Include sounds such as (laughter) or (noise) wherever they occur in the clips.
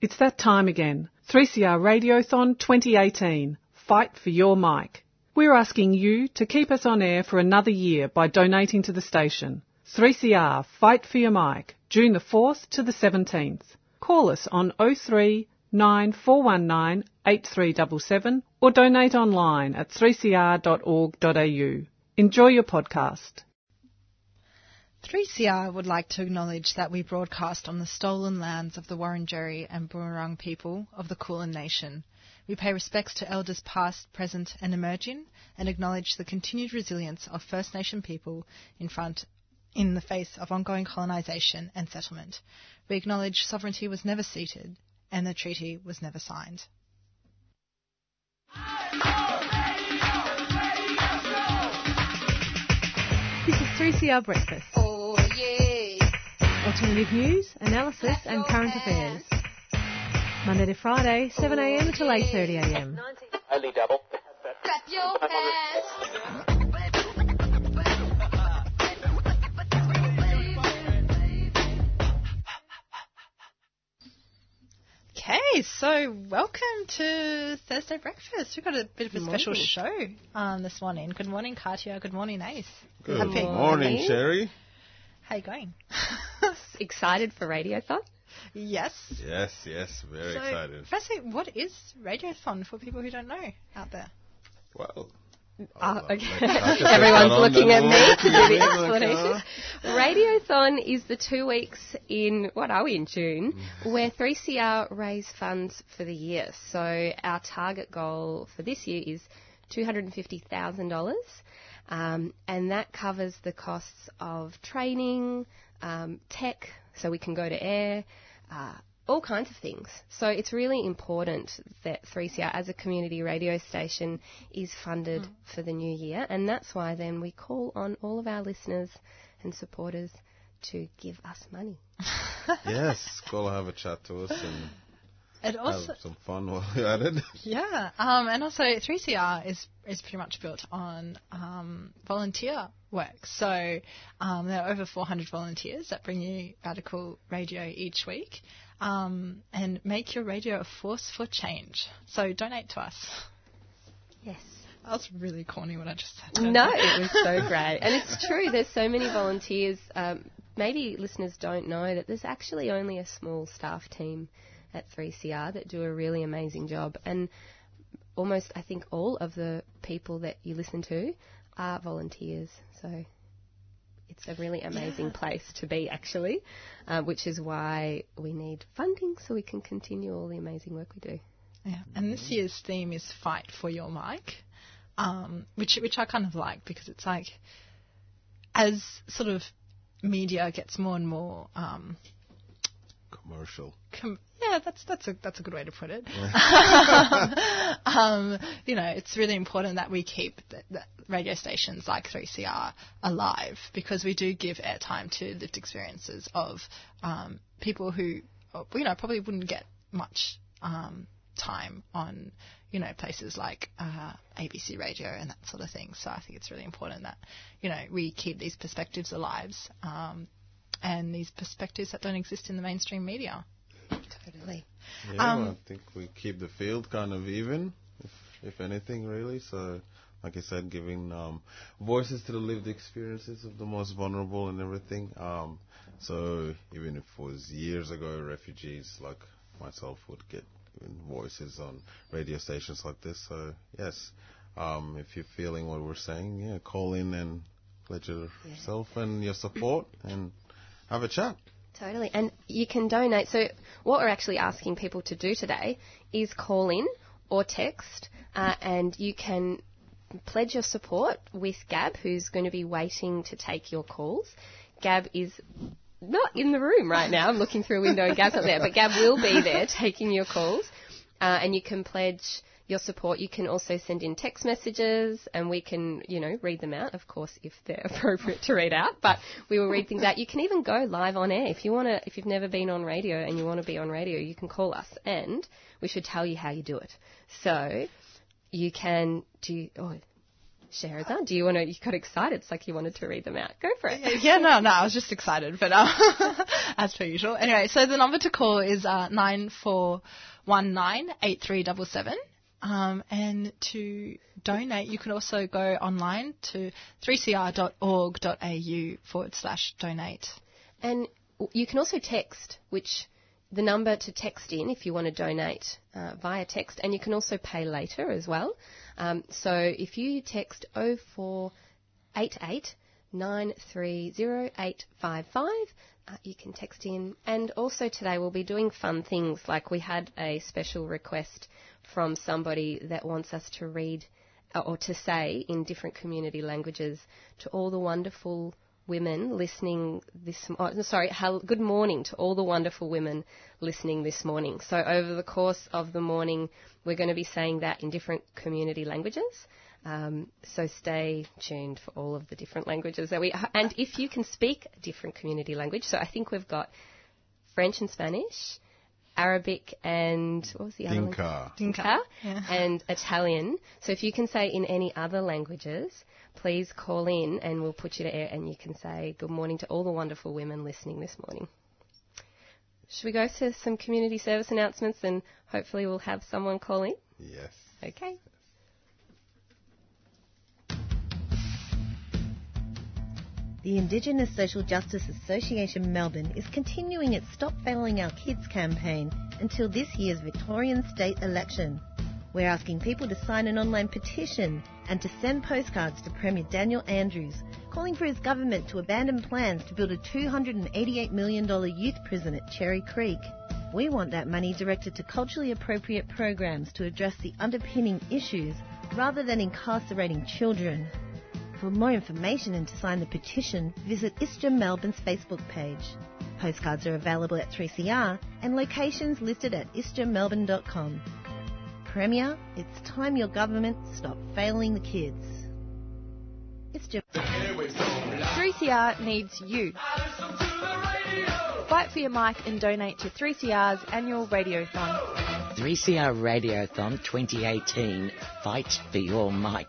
It's that time again. 3CR Radiothon 2018. Fight for your mic. We're asking you to keep us on air for another year by donating to the station. 3CR Fight for your mic, June the 4th to the 17th. Call us on 03 9419 8377 or donate online at 3cr.org.au. Enjoy your podcast. 3CR would like to acknowledge that we broadcast on the stolen lands of the Wurundjeri and Boonwurrung people of the Kulin Nation. We pay respects to elders past, present and emerging and acknowledge the continued resilience of First Nation people in front in the face of ongoing colonisation and settlement. We acknowledge sovereignty was never ceded and the treaty was never signed. 3CR Breakfast. Oh, yeah. Alternative news, analysis and current affairs. Monday to Friday, 7am till 8.30am. Only double. Clap your hands. Okay, so welcome to Thursday Breakfast. We've got a bit of a special morning. show um, this morning. Good morning, Katya. Good morning, Ace. Good Happy- morning, Sherry. How you going? (laughs) Excited for Radiothon? yes. Yes, yes, very so, excited. Firstly, what is Radiothon for people who don't know out there? Well, Oh, I'll okay. let Katya take Everyone's looking at me to do the (laughs) Looking explanation. Radiothon is the two weeks in, what are we, in June, where 3CR raise funds for the year. So our target goal for this year is $250,000. Um, and that covers the costs of training, um, tech, so we can go to air, uh, all kinds of things. So it's really important that 3CR as a community radio station is funded for the new year, and that's why then we call on all of our listeners and supporters to give us money. (laughs) Yes, go and have a chat to us and It also, have some fun while you're at it. (laughs) yeah, um, and also 3CR is is pretty much built on um, volunteer work. So um, there are over 400 volunteers that bring you radical radio each week, um, and make your radio a force for change. So donate to us. Yes. That was really corny what I just said. No, it was so (laughs) great. And it's true, there's so many volunteers. Um, maybe listeners don't know that there's actually only a small staff team at 3CR that do a really amazing job. And almost, I think, all of the people that you listen to are volunteers. So it's a really amazing place to be, actually, uh, which is why we need funding so we can continue all the amazing work we do. Yeah, and this year's theme is "Fight for Your Mic," um, which which I kind of like because it's like as sort of media gets more and more. Um, Commercial. com- yeah, that's that's a that's a good way to put it. (laughs) um, you know, it's really important that we keep the, the radio stations like 3CR alive because we do give airtime to lived experiences of um, people who, you know, probably wouldn't get much um, time on, you know, places like uh, ABC Radio and that sort of thing. So I think it's really important that, you know, we keep these perspectives alive um, and these perspectives that don't exist in the mainstream media. Totally. Yeah, Um, I think we keep the field kind of even, if if anything, really. So, like I said, giving um, voices to the lived experiences of the most vulnerable and everything. Um, so, even if it was years ago, refugees like myself would get voices on radio stations like this. So, yes, um, if you're feeling what we're saying, yeah, call in and pledge yourself and your support and have a chat. Totally. And you can donate. So, what we're actually asking people to do today is call in or text, uh, and you can pledge your support with Gab, who's going to be waiting to take your calls. Gab is not in the room right now. I'm looking through a window and Gab's not there, but Gab will be there taking your calls. Uh, and you can pledge your support. You can also send in text messages and we can, you know, read them out, of course, if they're (laughs) appropriate to read out, but we will read things out. You can even go live on air. If you want to, if you've never been on radio and you want to be on radio, you can call us and we should tell you how you do it. So you can do, oh, Sherazad, do you want to? You got excited. It's like you wanted to read them out. Go for it. Yeah, no, no, I was just excited, but uh, (laughs) as per usual. Anyway, so the number to call is uh, 94198377. Um, and to donate, you can also go online to 3cr.org.au forward slash donate. And you can also text, which the number to text in if you want to donate uh, via text, and you can also pay later as well. Um, so if you text 0488 930855, uh, you can text in. And also today we'll be doing fun things like we had a special request from somebody that wants us to read uh, or to say in different community languages to all the wonderful women listening this oh, sorry good morning to all the wonderful women listening this morning so over the course of the morning we're going to be saying that in different community languages um, so stay tuned for all of the different languages that we and if you can speak a different community language so i think we've got french and spanish Arabic and what was the other one? Dinka. Dinka Yeah. and Italian. So if you can say in any other languages, please call in and we'll put you to air and you can say good morning to all the wonderful women listening this morning. Should we go to some community service announcements and hopefully we'll have someone call in? Yes. Okay. The Indigenous Social Justice Association Melbourne is continuing its Stop Failing Our Kids campaign until this year's Victorian state election. We're asking people to sign an online petition and to send postcards to Premier Daniel Andrews, calling for his government to abandon plans to build a $288 million youth prison at Cherry Creek. We want that money directed to culturally appropriate programs to address the underpinning issues rather than incarcerating children. For more information and to sign the petition, visit ISJA Melbourne's Facebook page. Postcards are available at 3CR and locations listed at isjamelbourne.com. Premier, it's time your government stopped failing the kids. ISJA 3CR needs you. Fight for your mic and donate to 3CR's annual radiothon. 3CR Radiothon 2018 Fight for Your Mic.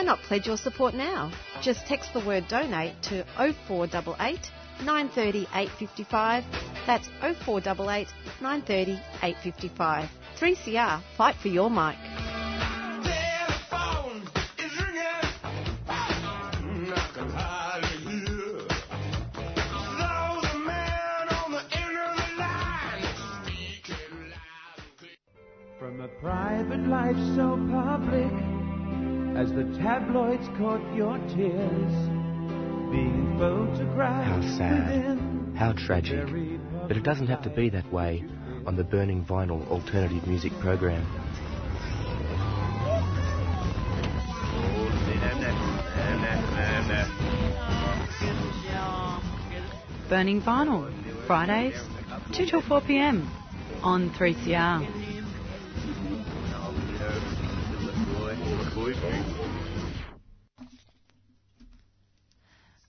Why not pledge your support now? Just text the word donate to 0488 930 855. That's 0488 930 855. 3CR, fight for your mic. From a private life so public as the tabloids caught your tears, being photographed How sad. How tragic. But it doesn't have to be that way on the Burning Vinyl alternative music program. Burning Vinyl, Fridays, 2 till 4 pm on 3CR.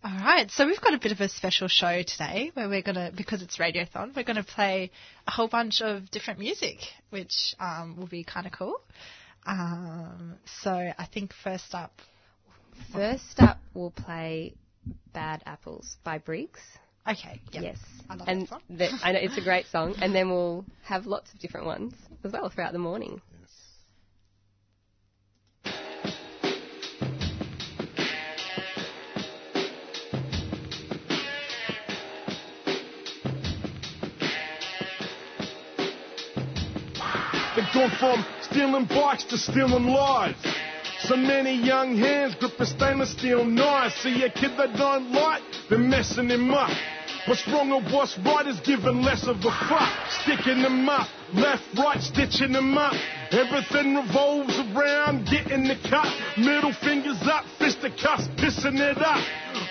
All right, so we've got a bit of a special show today where we're gonna, because it's Radiothon, we're gonna play a whole bunch of different music, which um, will be kind of cool. Um, so I think first up, First up, we'll play Bad Apples by Briggs. okay, yeah, Yes. I love and that song. the- I know it's a great (laughs) song. And then we'll have lots of different ones as well throughout the morning. Gone from stealing bikes to stealing lives. So many young hands grip a stainless steel knife. See a kid they don't like, they're messing him up. What's wrong or what's right is giving less of a fuck. Sticking them up, left, right, stitching them up. Everything revolves around getting the cut. Middle fingers up, fisticuffs, pissing it up.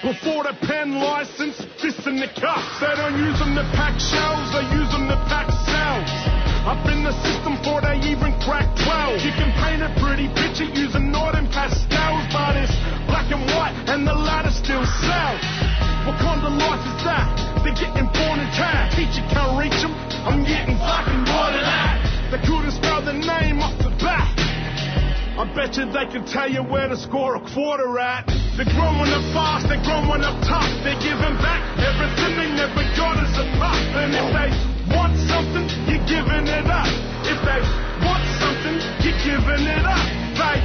Before the pen license, fisting the cuffs. They don't use them to pack shells, they use them to pack cells. Up in the system before they even crack 12. You can paint a pretty picture using northern pastels, but it's black and white and the latter still sells. What kind of life is that? They're getting born in town. Teacher can't reach them. I'm getting fucking bored of that. They couldn't spell the name off the bat. I bet you they can tell you where to score a quarter at. They're growing up fast, they're growing up tough. They're giving back everything they never got as a pup. And if they want something, you're giving it up. If they want something, you're giving it up. They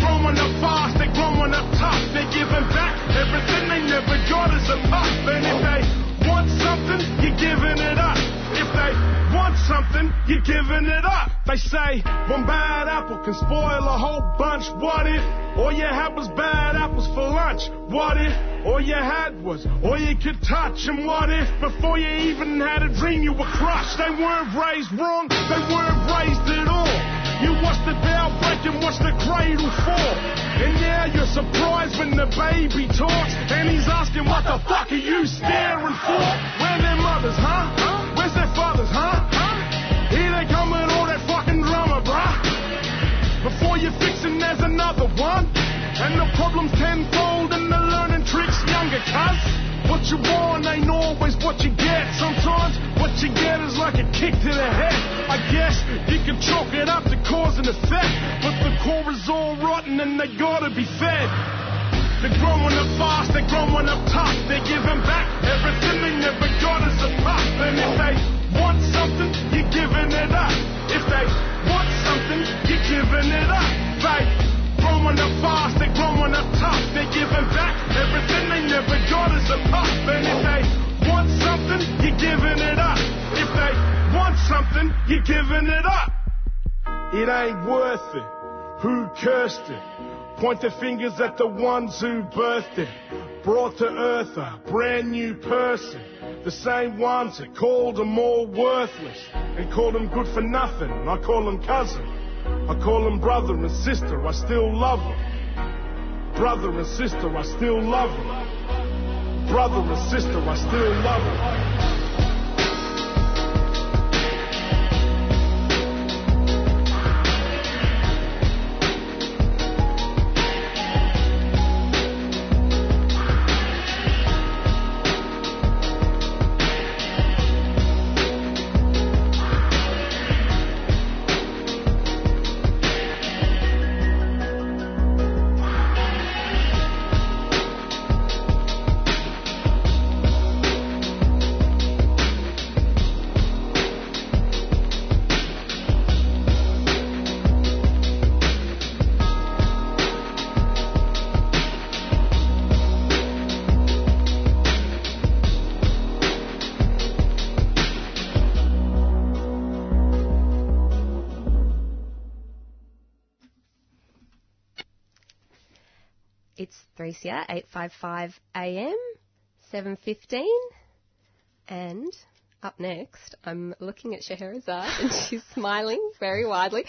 growing up fast, they're growing up tough. They're giving back everything they never got as a pup. And if they want something, you're giving it up. If they want something, you're giving it up. They say one bad apple can spoil a whole bunch. What if all you had was bad apples for lunch? What if all you had was all you could touch? And what if before you even had a dream you were crushed? They weren't raised wrong, they weren't raised at all. You watch the bell break and watch the cradle fall. And now you're surprised when the baby talks. And he's asking, what the fuck are you staring for? Where their mothers, huh? Where's their fathers, huh? Come with all that fucking drama, bruh. Before you fix them, there's another one. And the problem's tenfold and the learning tricks younger, cuz. What you want ain't always what you get. Sometimes what you get is like a kick to the head. I guess you can chalk it up to cause and effect. But the core is all rotten and they gotta be fed. They're growing up fast, they're growing up tough. They're giving back everything they never got as a pup. And if they want something, you're giving it up. If they want something, you're giving it up. They growing up fast, they're growing up tough. They're giving back everything they never got as a pup. And if they want something, you're giving it up. If they want something, you're giving it up. It ain't worth it. Who cursed it? Point the fingers at the ones who birthed it. Brought to earth a brand new person. The same ones that called them all worthless and called them good for nothing. I call them cousin. I call them brother and sister. I still love them. Brother and sister, I still love them. Brother and sister, I still love them. 3CR 855 AM 7:15 and up next I'm looking at Scheherazade (laughs) and she's smiling very widely.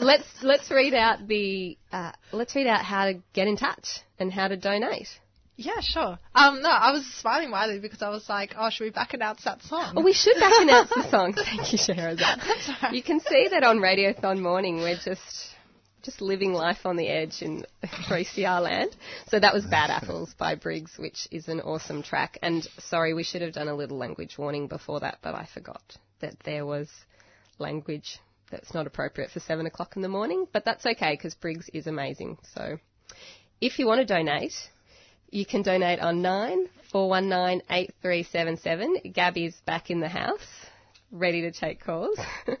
let's let's read out the uh, let's read out how to get in touch and how to donate. Yeah, sure. Um, no, I was smiling widely because I was like, oh, should we back announce that song? Oh, we should back announce the (laughs) song. Thank you, Scheherazade. (laughs) You can see that on Radiothon Morning we're just just living life on the edge in 3CR land. So that was Bad Apples by Briggs, which is an awesome track. And sorry, we should have done a little language warning before that, but I forgot that there was language that's not appropriate for 7 o'clock in the morning. But that's okay because Briggs is amazing. So if you want to donate, you can donate on 9 419 8377. Gabby's back in the house ready to take calls. (laughs)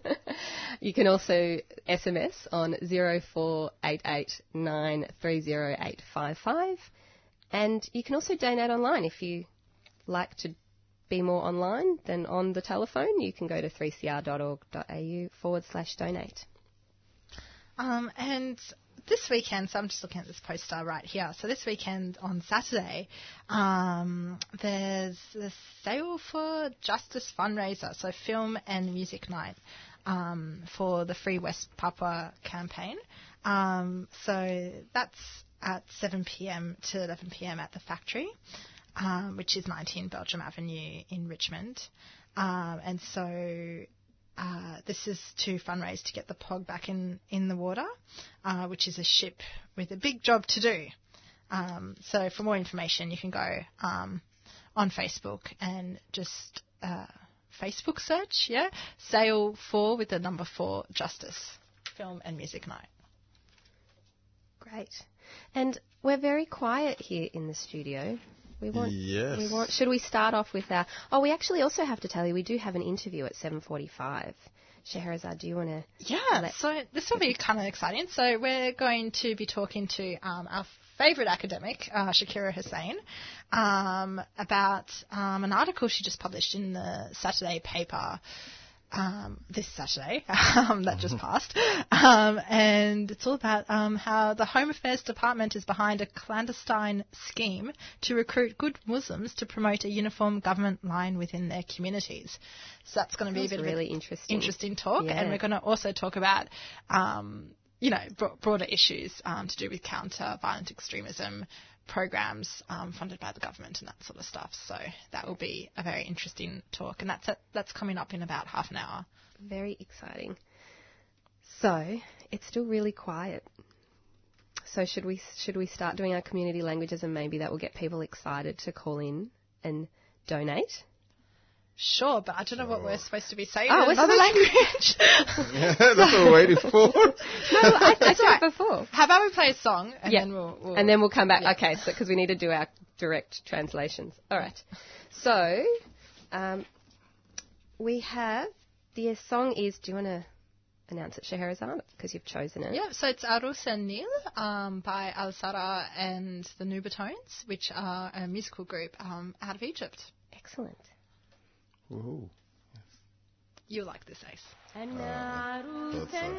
you can also SMS on 0488930855 and you can also donate online if you like to be more online than on the telephone. You can go to 3cr.org.au forward slash donate. Um, and this weekend, so I'm just looking at this poster right here. So this weekend on Saturday, um, there's the Sail for Justice fundraiser, so film and music night um, for the Free West Papua campaign. Um, so that's at 7 p.m. to 11 p.m. at the factory, um, which is 19 Belgium Avenue in Richmond. Um, and so uh, this is to fundraise to get the POG back in, in the water, uh, which is a ship with a big job to do. Um, so for more information, you can go um, on Facebook and just uh, Facebook search, yeah, Sail 4 with the number 4 Justice Film and Music Night. Great. And we're very quiet here in the studio. We want. Yes. We want. Should we start off with our? Oh, we actually also have to tell you we do have an interview at 7:45. Scheherazade, do you want to? Yeah, so this will be kind of exciting. So we're going to be talking to um, our favourite academic, uh, Shakira Hussein, um, about um, an article she just published in the Saturday paper. Um, this Saturday (laughs) um, that just passed, um, and it's all about um, how the Home Affairs Department is behind a clandestine scheme to recruit good Muslims to promote a uniform government line within their communities. So that's going to be a bit really of an interesting. interesting talk, Yeah. and we're going to also talk about, um, you know, bro- broader issues um, to do with counter violent extremism programs um, funded by the government and that sort of stuff. So that will be a very interesting talk, and that's that's coming up in about half an hour. Very exciting. So it's still really quiet. So should we should we start doing our community languages and maybe that will get people excited to call in and donate? Sure, but I don't know what we're supposed to be saying Oh, in we're another supposed- language. (laughs) That's what we're waiting for. No, I, I That's said right. it before. How about we play a song and Yeah. then we'll, we'll And then we'll come back. Okay, so because we need to do our direct translations. All right. So um, we have the song is. Do you want to announce it, Scheherazade? Because you've chosen it. Yeah, so it's Arus and Nil um, by Alsarah and the Nubatones, which are a musical group um, out of Egypt. Excellent. Woohoo. You like this, Ace. Uh, Thought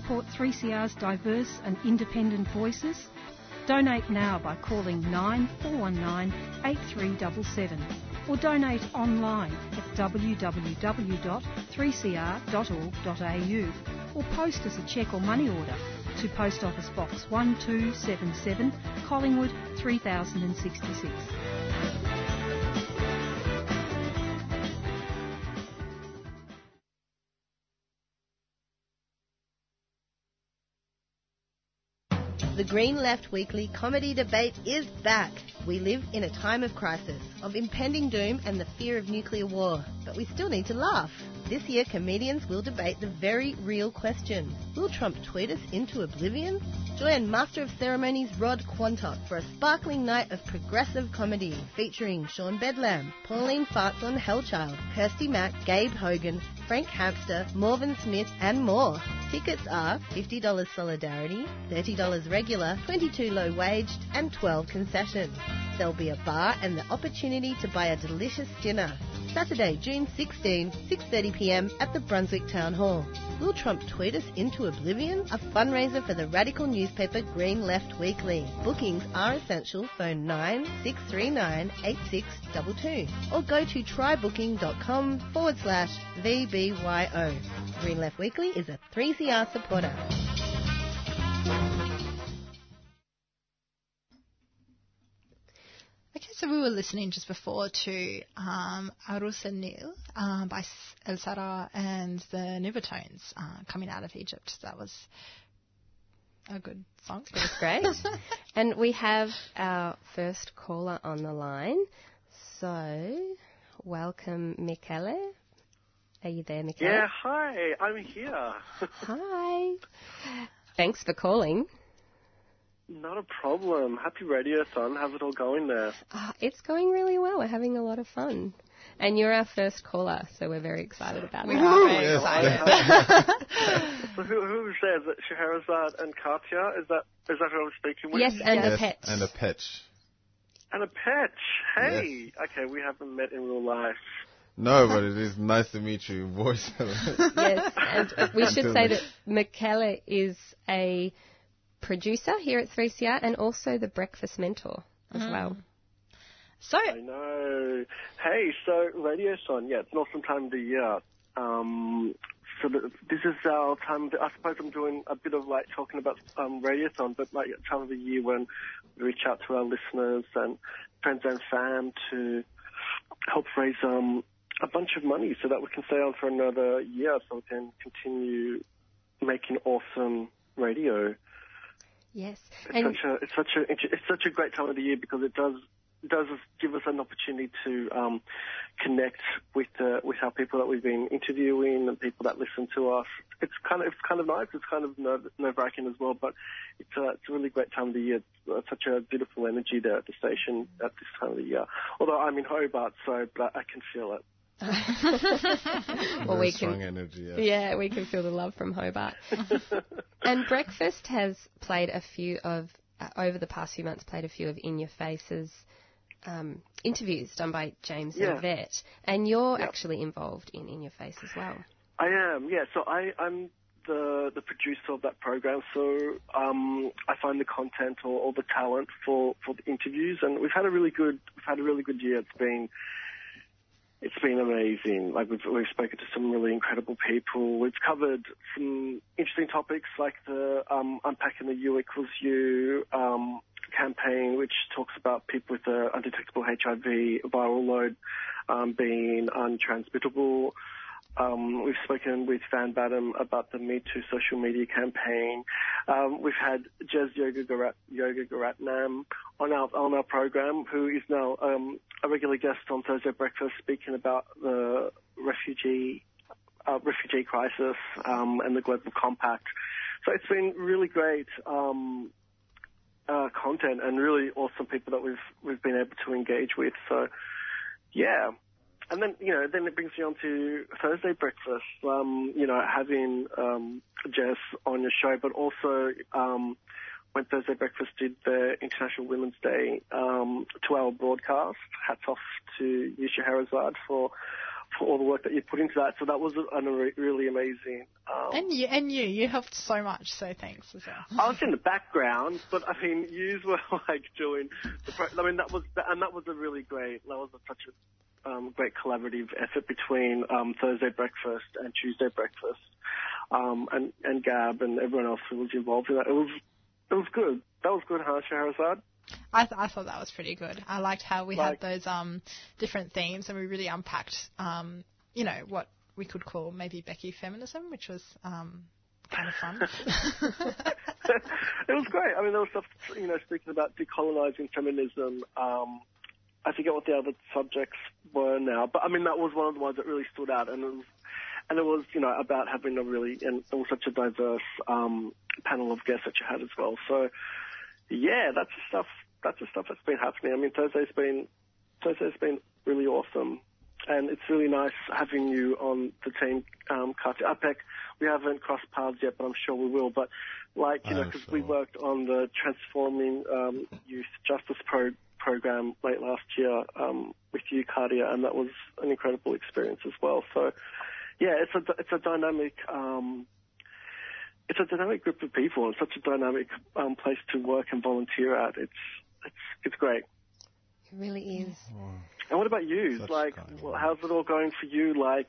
support 3CR's diverse and independent voices? Donate now by calling 9419 8377 or donate online at www.3cr.org.au or post us a cheque or money order to Post Office Box 1277 Collingwood 3066. Green Left Weekly comedy debate is back. We live in a time of crisis, of impending doom and the fear of nuclear war, but we still need to laugh. This year, comedians will debate the very real question Will Trump tweet us into oblivion? Join Master of Ceremonies Rod Quantock for a sparkling night of progressive comedy featuring Sean Bedlam, Pauline Farts on Hellchild, Kirsty Mack, Gabe Hogan, Frank Hamster, Morven Smith, and more. Tickets are $50 Solidarity, $30 regular, 22 low waged, and 12 concessions. There'll be a bar and the opportunity to buy a delicious dinner. Saturday, June 16, 6.30pm at the Brunswick Town Hall. Will Trump tweet us into oblivion? A fundraiser for the radical newspaper Green Left Weekly. Bookings are essential. Phone 9639 8622 or go to trybooking.com forward slash VBYO. Green Left Weekly is a 3CR supporter. So we were listening just before to um, Arus and Nil um, by Alsarah and the Nubatones uh, coming out of Egypt. That was a good song. It was great. (laughs) and we have our first caller on the line. So, welcome, Michele. Are you there, Michele? Yeah, hi, I'm here. (laughs) Hi. Thanks for calling. Not a problem. Happy Radio Son. How's it all going there? Ah, it's going really well. We're having a lot of fun. And you're our first caller, so we're very excited about it. We that. are very excited. (laughs) so who, who's there? Is it Scheherazade and Katya? Is that is that who I'm speaking with? Yes, and a pet. And a pet. And a pet. Hey. Okay, we haven't met in real life. No, but it is nice to meet you in voice. yes, and we should say that Michele is a producer here at 3CR and also the breakfast mentor as Mm. well. So, I know. Hey, so Radio Son, yeah, it's an awesome time of the year. Um, so the, this is our time. I suppose I'm doing a bit of like talking about um, Radiothon, but like time of the year when we reach out to our listeners and friends and fam to help raise um, a bunch of money so that we can stay on for another year, so we can continue making awesome radio. Yes. It's And such a it's such a it's such a great time of the year because it does does give us an opportunity to um, connect with uh, with our people that we've been interviewing and people that listen to us. It's kind of it's kind of nice. It's kind of nerve wracking as well, but it's a it's a really great time of the year. It's such a beautiful energy there at the station at this time of the year. Although I'm in Hobart, so but I can feel it. (laughs) well, Very we strong can, energy. Yes. yeah, we can feel the love from Hobart. (laughs) and Breakfast has played a few of uh, over the past few months played a few of In Your Faces um, interviews done by James Yeah. Yvette, and you're Yep. actually involved in In Your Face as well. I am, yeah. So I, I'm the the producer of that program. So um, I find the content or, or the talent for, for the interviews, and we've had a really good we've had a really good year. It's been it's been amazing. Like we've we've spoken to some really incredible people. We've covered some interesting topics like the um, unpacking the U equals U um, campaign, which talks about people with the undetectable HIV viral load um, being untransmittable. Um, we've spoken with Van Badham about the Me Too social media campaign. Um, we've had Jez Yoga, Garat, Yoga Garatnam on our on our program, who is now um, a regular guest on Thursday Breakfast, speaking about the refugee uh, refugee crisis um, and the global compact. So it's been really great um, uh, content and really awesome people that we've we've been able to engage with. So yeah, and then you know then it brings me on to Thursday breakfast. Um, you know having um, Jess on your show, but also um, when Thursday breakfast did the International Women's Day um, two-hour broadcast. Hats off to you Scheherazade for for all the work that you put into that. So that was a, a really amazing. Um, And you, and you, you helped so much. So thanks as well. I was in the background, but I mean, you were (laughs) like doing the. Pro- I mean, that was and that was a really great. That was a, such a um, great collaborative effort between um, Thursday breakfast and Tuesday breakfast, um, and and Gab and everyone else who was involved in that. It was it was good. That was good, huh, Shahrazad? I, th- I thought that was pretty good. I liked how we Like- had those um, different themes and we really unpacked, um, you know, what we could call maybe Becky feminism, which was um, kind of fun. (laughs) (laughs) it was great. I mean, there was stuff, you know, speaking about decolonizing feminism. Um, I forget what the other subjects were now, but I mean, that was one of the ones that really stood out, and it was, and it was, you know, about having a really, and it was such a diverse um, panel of guests that you had as well. So, yeah, that's the stuff. That's the stuff that's been happening. I mean, Thursday's been Thursday's been really awesome, and it's really nice having you on the team, um, Katya APEC. We haven't crossed paths yet, but I'm sure we will. But like you know, because we worked on the transforming um, youth justice pro- program late last year um, with you, Katia, and that was an incredible experience as well. So yeah, it's a it's a dynamic. Um, it's a dynamic group of people and such a dynamic um, place to work and volunteer at. It's it's it's great. It really is. And what about you? like, well, how's it all going for you? Like,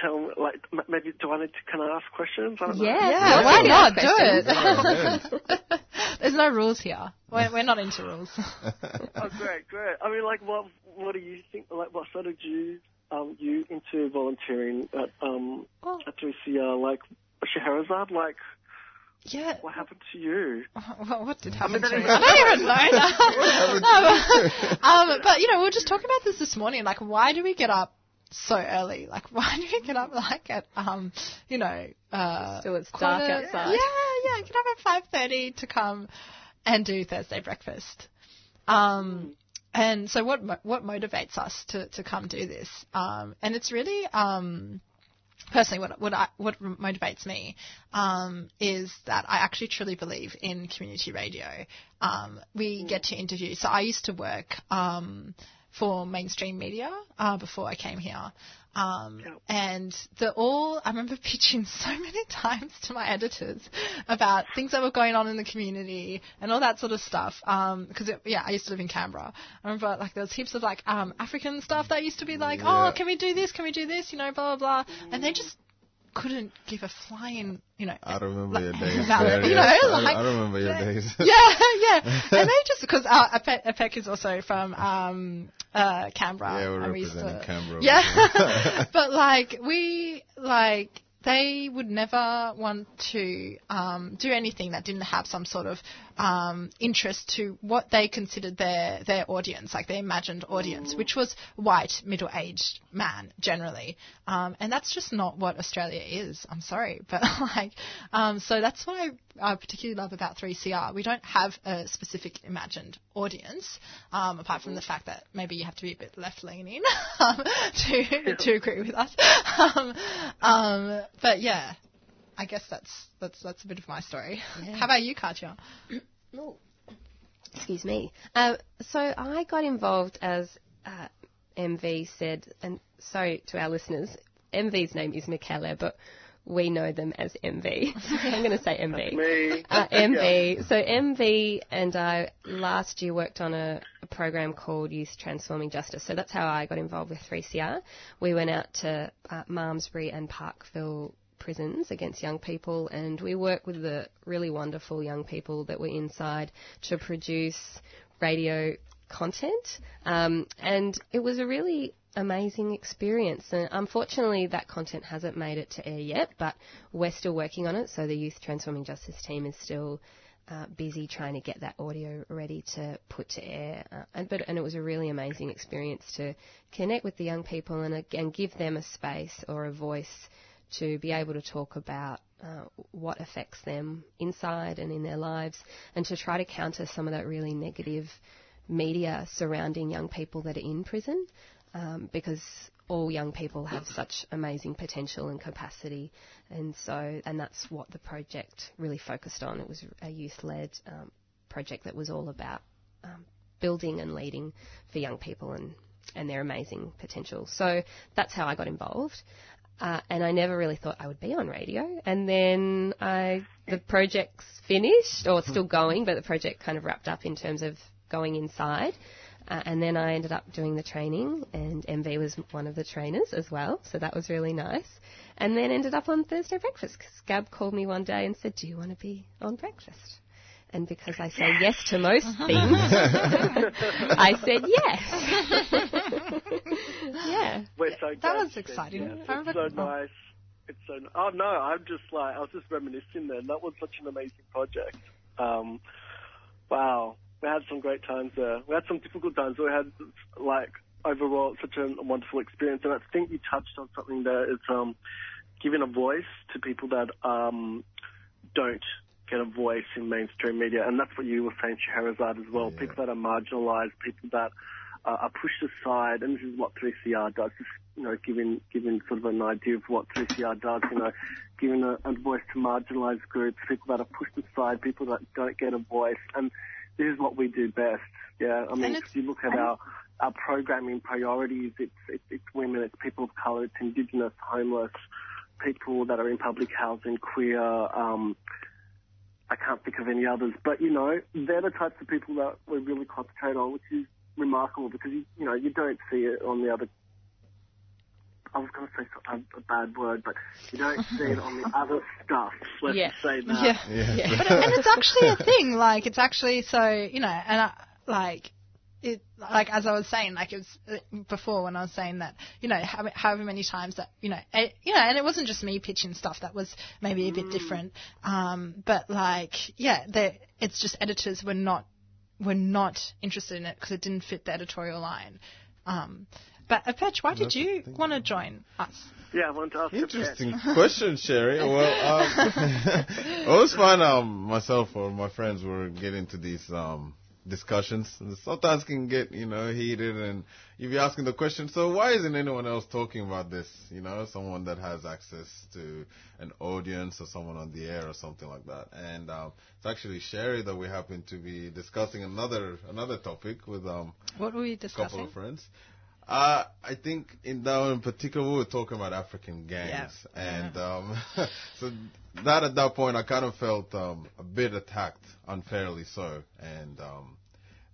tell me, like, m- maybe do I need to can I ask questions? I. Yeah, Yeah, why not? Do it. There's no rules here. We're, we're not into rules. (laughs) oh, great, great. I mean, like, what what do you think? Like, what started you um you into volunteering at um at 3CR? Like, Scheherazade, like. Yeah. What happened to you? (laughs) Well, what did happen to me? I don't even know. (laughs) um, um, but you know, we were just talking about this this morning. Like, why do we get up so early? Like, (laughs) why do we get up like at um, you know, uh, So it's dark outside. Yeah, yeah. Get up at five thirty to come and do Thursday breakfast. Um, and so what what motivates us to to come do this? Um, and it's really um personally what what I, what motivates me um, is that I actually truly believe in community radio. Um, we get to interview. So I used to work um, for mainstream media uh, before I came here. Um, and the all I remember (laughs) pitching so many (laughs) times to my editors about things that were going on in the community and all that sort of stuff. Because yeah, I used to live in Canberra. I remember like there was heaps of like um, African stuff that used to be like, Yeah. oh, can we do this? Can we do this? You know, blah blah blah. And they just couldn't give a flying, you know, I remember like, your days. (laughs) about there, you yes. know, I, like- I remember your days. yeah, (laughs) yeah. (laughs) And they just because uh, Apec, Apec is also from um, uh, Canberra. Yeah, we're and we used representing to- Canberra. Yeah, but like we like they would never want to um, do anything that didn't have some sort of um, interest to what they considered their their audience, like their imagined audience, which was white, middle aged man generally, um, and that's just not what Australia is. I'm sorry, (laughs) but like, um, so that's what I, I particularly love about 3CR. We don't have a specific imagined audience, um, apart from the fact that maybe you have to be a bit left leaning (laughs) um, to to agree with us. (laughs) Um, um, but yeah, I guess that's that's that's a bit of my story. Yeah. How about you, Katja? Oh, excuse me. Uh, so I got involved as uh, MV said, and sorry to our listeners, MV's name is Michele, but we know them as MV. So (laughs) I'm going to say MV. Me. Uh, MV. (laughs) So MV and I last year worked on a, a program called Youth Transforming Justice. So that's how I got involved with 3CR. We went out to uh, Malmesbury and Parkville prisons against young people and we work with the really wonderful young people that were inside to produce radio content. Um, and it was a really amazing experience. And unfortunately that content hasn't made it to air yet but we're still working on it. So the youth transforming justice team is still uh, busy trying to get that audio ready to put to air. Uh, and, but and it was a really amazing experience to connect with the young people and again give them a space or a voice to be able to talk about uh, what affects them inside and in their lives, and to try to counter some of that really negative media surrounding young people that are in prison, um, because all young people have such amazing potential and capacity, and so and that's what the project really focused on. It was a youth-led um, project that was all about um, building and leading for young people and and their amazing potential. So that's how I got involved. Uh, and I never really thought I would be on radio. And then I, the project's finished, or it's still going, but the project kind of wrapped up in terms of going inside. Uh, and then I ended up doing the training, and MV was one of the trainers as well, so that was really nice. And then ended up on Thursday Breakfast because Gab called me one day and said, "Do you want to be on Breakfast?" And because I say yes to (laughs) most things, (laughs) I said yes. (laughs) yeah. We're so That was you said exciting. yes. I It's remember- so nice. It's so. Oh no, I'm just like I was just reminiscing. Then that was such an amazing project. Um, wow, we had some great times there. We had some difficult times. but We had like overall such a wonderful experience. And I think you touched on something there. It's um, giving a voice to people that um, don't get a voice in mainstream media, and that's what you were saying, Scheherazade, as well. People that are marginalised, people that uh, are pushed aside, and this is what 3CR does. Just you know, giving giving sort of an idea of what 3CR does. You know, giving a, a voice to marginalised groups, people that are pushed aside, people that don't get a voice, and this is what we do best. Yeah, I mean, if you look at our our programming priorities, it's, it's it's women, it's people of colour, it's Indigenous, homeless, people that are in public housing, queer. Um, I can't think of any others, but you know, they're the types of people that we really concentrate on, which is remarkable because you, you know you don't see it on the other. I was going to say a, a bad word, but you don't (laughs) see it on the other stuff. Let's Yeah. just say that. Yeah. Yeah. But, and it's actually a thing. Like it's actually so you know, and I, like it, like as I was saying, like it was uh, before when I was saying that you know, how, however many times that you know, it, you know, and it wasn't just me pitching stuff that was maybe a bit different. Um, but like yeah, they, it's just editors were not were not interested in it because it didn't fit the editorial line. Um, but Aperch, why did you want to join us? Yeah, I wanted to ask you a Interesting question, Sherry. (laughs) Well, um, (laughs) I always find um, myself or my friends were getting to these um, discussions. Sometimes can get you know heated, and you'd be asking the question. So why isn't anyone else talking about this? You know, someone that has access to an audience or someone on the air or something like that. And um, it's actually Sherry that we happen to be discussing another another topic with um, What were we discussing? a couple of friends. Uh, I think in that one in particular, we were talking about African gangs, and um, (laughs) so that at that point, I kind of felt um, a bit attacked, unfairly so, and um,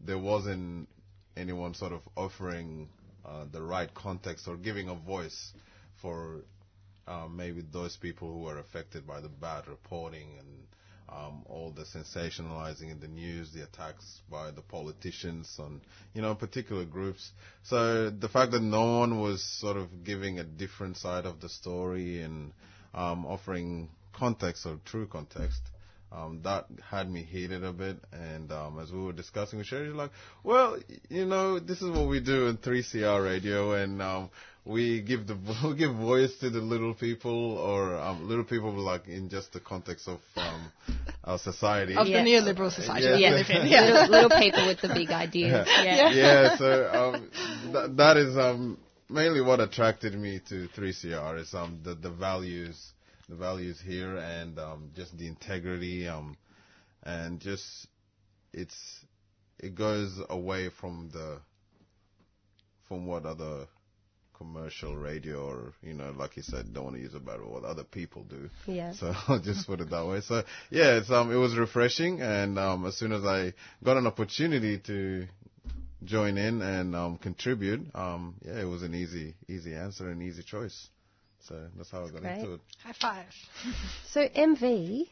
there wasn't anyone sort of offering uh, the right context or giving a voice for uh, maybe those people who were affected by the bad reporting and um, all the sensationalizing in the news, the attacks by the politicians on, you know, particular groups. So the fact that no one was sort of giving a different side of the story and um, offering context or true context, um, that had me heated a bit. And um, as we were discussing with Sherry, like, well, you know, this is what we do in 3CR radio, and um, we give the (laughs) we give voice to the little people, or um, little people like in just the context of um, our society. Of the neoliberal society Yeah. we. Yeah. (laughs) Little, little people with the big ideas. Yeah. yeah. so um, th- that is um, mainly what attracted me to 3CR is um, the the values, the values here, and um, just the integrity, um, and just it's it goes away from the from what other commercial radio or you know like you said don't want to use a word what other people do Yeah. so (laughs) I'll just put it that way. So yeah, it's um it was refreshing, and um as soon as I got an opportunity to join in and um contribute, um yeah, it was an easy easy answer and easy choice. So that's how I got great. into it. High five. (laughs) So MV,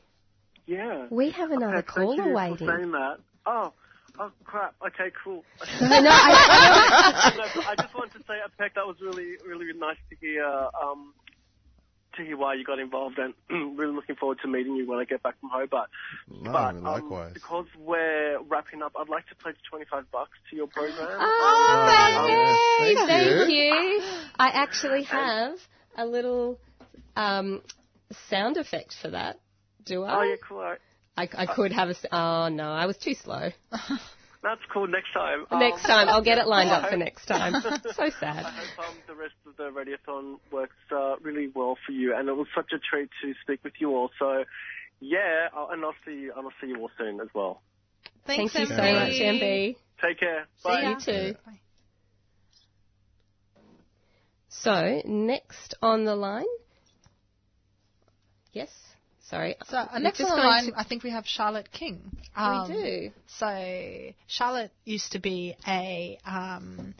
Yeah. we have another Okay, thank caller you waiting. For saying that. Oh, oh crap. Okay, cool. (laughs) I I- (laughs) No, I just wanted to say, Peck, that was really, really nice to hear. Um, to hear why you got involved, and (clears throat) really looking forward to meeting you when I get back from Hobart. No, but um, likewise. because we're wrapping up, I'd like to pledge twenty five bucks to your program. Oh, Um, yay! thank Thank you. you. I actually have a little um, sound effect for that. Do I? Oh, yeah, cool. all right. I, I could have a. s- Oh no, I was too slow. (laughs) That's cool. Next time. (laughs) Next Um, time, I'll get it (laughs) lined up for next time. So sad. I hope um, the rest of the radiothon works uh, really well for you, and it was such a treat to speak with you all. So, yeah, I'll, and I'll see you. and I'll see you all soon as well. Thanks, Thank you so MV. much, MV. Take care. See Bye. ya. You too. Bye. So, next on the line. Yes? Sorry. So uh, next on the line, to- I think we have Charlotte King. We do. So Charlotte used to be a, um,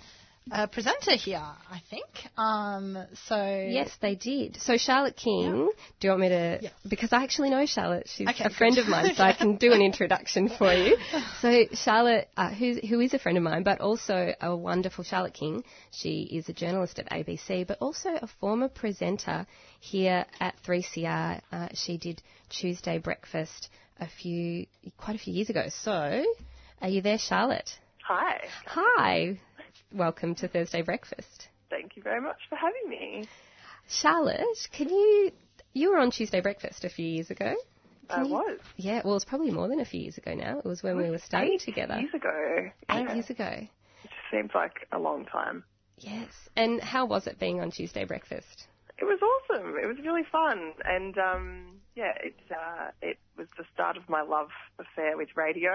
a presenter here, I think. Um, so Yes, they did. So Charlotte King, do you want me to? Because I actually know Charlotte. She's Okay, a friend good. of mine, so I can do an introduction for you. (laughs) So Charlotte, uh, who's, who is a friend of mine, but also a wonderful Charlotte King. She is a journalist at ABC, but also a former presenter here at 3CR. Uh, she did Tuesday Breakfast a few, quite a few years ago. So, are you there, Charlotte? Hi. Hi. Welcome to Thursday Breakfast. Thank you very much for having me. Charlotte, can you? You were on Tuesday Breakfast a few years ago. I was. Yeah, well, it's probably more than a few years ago now. It was when we were studying Eight together. Years ago. Eight Yeah. years ago. It just seems like a long time. Yes. And how was it being on Tuesday Breakfast? It was awesome. It was really fun, and um, yeah, it uh, it was the start of my love affair with radio,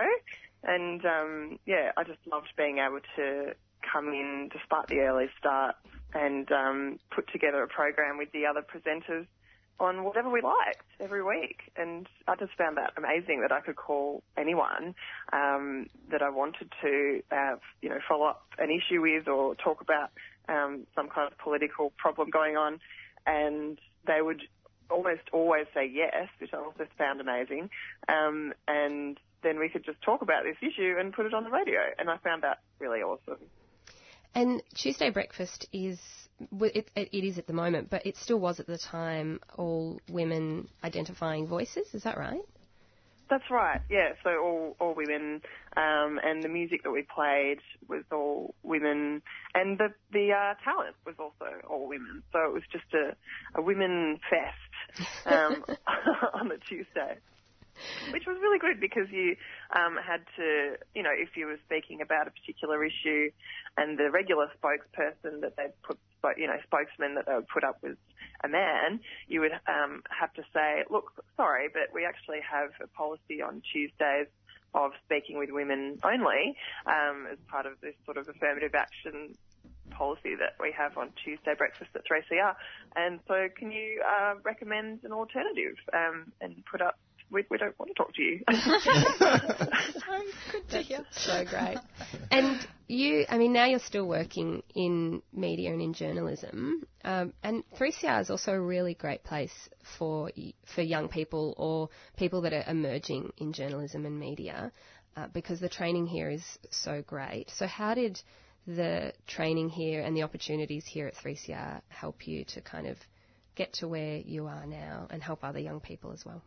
and um, yeah, I just loved being able to come in despite the early start and um, put together a program with the other presenters on whatever we liked every week. And I just found that amazing that I could call anyone um, that I wanted to, uh, you know, follow up an issue with or talk about um, some kind of political problem going on, and they would almost always say yes, which I also found amazing. Um, and then we could just talk about this issue and put it on the radio, and I found that really awesome. And Tuesday Breakfast is it, it is at the moment, but it still was at the time all women identifying voices. Is that right? That's right. Yeah. So all all women, um, and the music that we played was all women, and the the uh, talent was also all women. So it was just a a women fest um, (laughs) (laughs) on the Tuesday. Which was really good because you um, had to, you know, if you were speaking about a particular issue, and the regular spokesperson that they'd put, you know, spokesman that they would put up was a man, you would um, have to say, look, sorry, but we actually have a policy on Tuesdays of speaking with women only um, as part of this sort of affirmative action policy that we have on Tuesday breakfast at 3CR. And so can you uh, recommend an alternative um, and put up, we, we don't want to talk to you. (laughs) (laughs) good to hear. So great. (laughs) And you, I mean, now you're still working in media and in journalism, um, and 3CR is also a really great place for for young people or people that are emerging in journalism and media, uh, because the training here is so great. So, how did the training here and the opportunities here at 3CR help you to kind of get to where you are now and help other young people as well?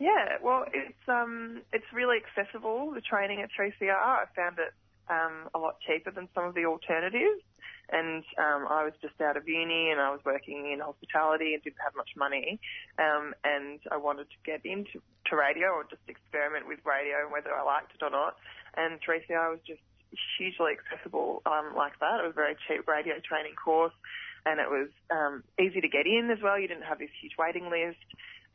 Yeah, well, it's um, it's really accessible. The training at 3CR, I found it um, a lot cheaper than some of the alternatives. And um, I was just out of uni, and I was working in hospitality and didn't have much money. Um, and I wanted to get into to radio or just experiment with radio and whether I liked it or not. And 3CR was just hugely accessible um, like that. It was a very cheap radio training course, and it was um, easy to get in as well. You didn't have this huge waiting list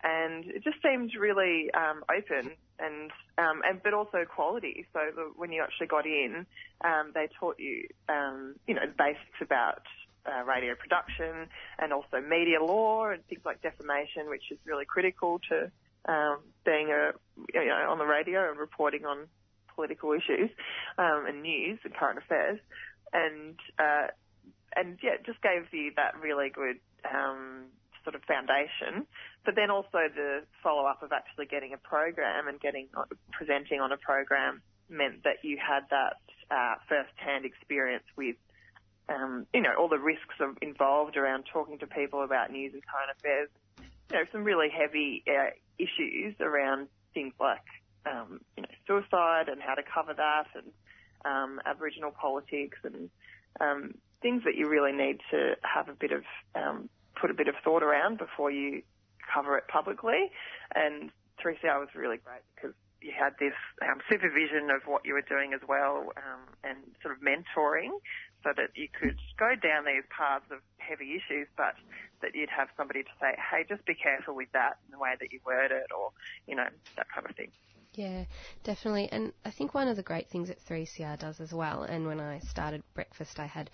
and it just seemed really um, open and um, and but also quality. So the, when you actually got in, um, they taught you um, you know the basics about uh, radio production and also media law and things like defamation, which is really critical to um, being a you know on the radio and reporting on political issues um, and news and current affairs. And uh, and yeah, it just gave you that really good sort of foundation. But then also the follow up of actually getting a program and getting presenting on a program meant that you had that uh, first hand experience with. Um, you know, all the risks involved around talking to people about news and current affairs. You know, some really heavy uh, issues around things like, um, you know, suicide and how to cover that and um, Aboriginal politics and um, things that you really need to have a bit of um, put a bit of thought around before you cover it publicly. And 3CR was really great because you had this um, supervision of what you were doing as well um, and sort of mentoring so that you could go down these paths of heavy issues, but that you'd have somebody to say, hey, just be careful with that and the way that you word it or, you know, that kind of thing. Yeah, definitely. And I think one of the great things that 3CR does as well, and when I started breakfast, I had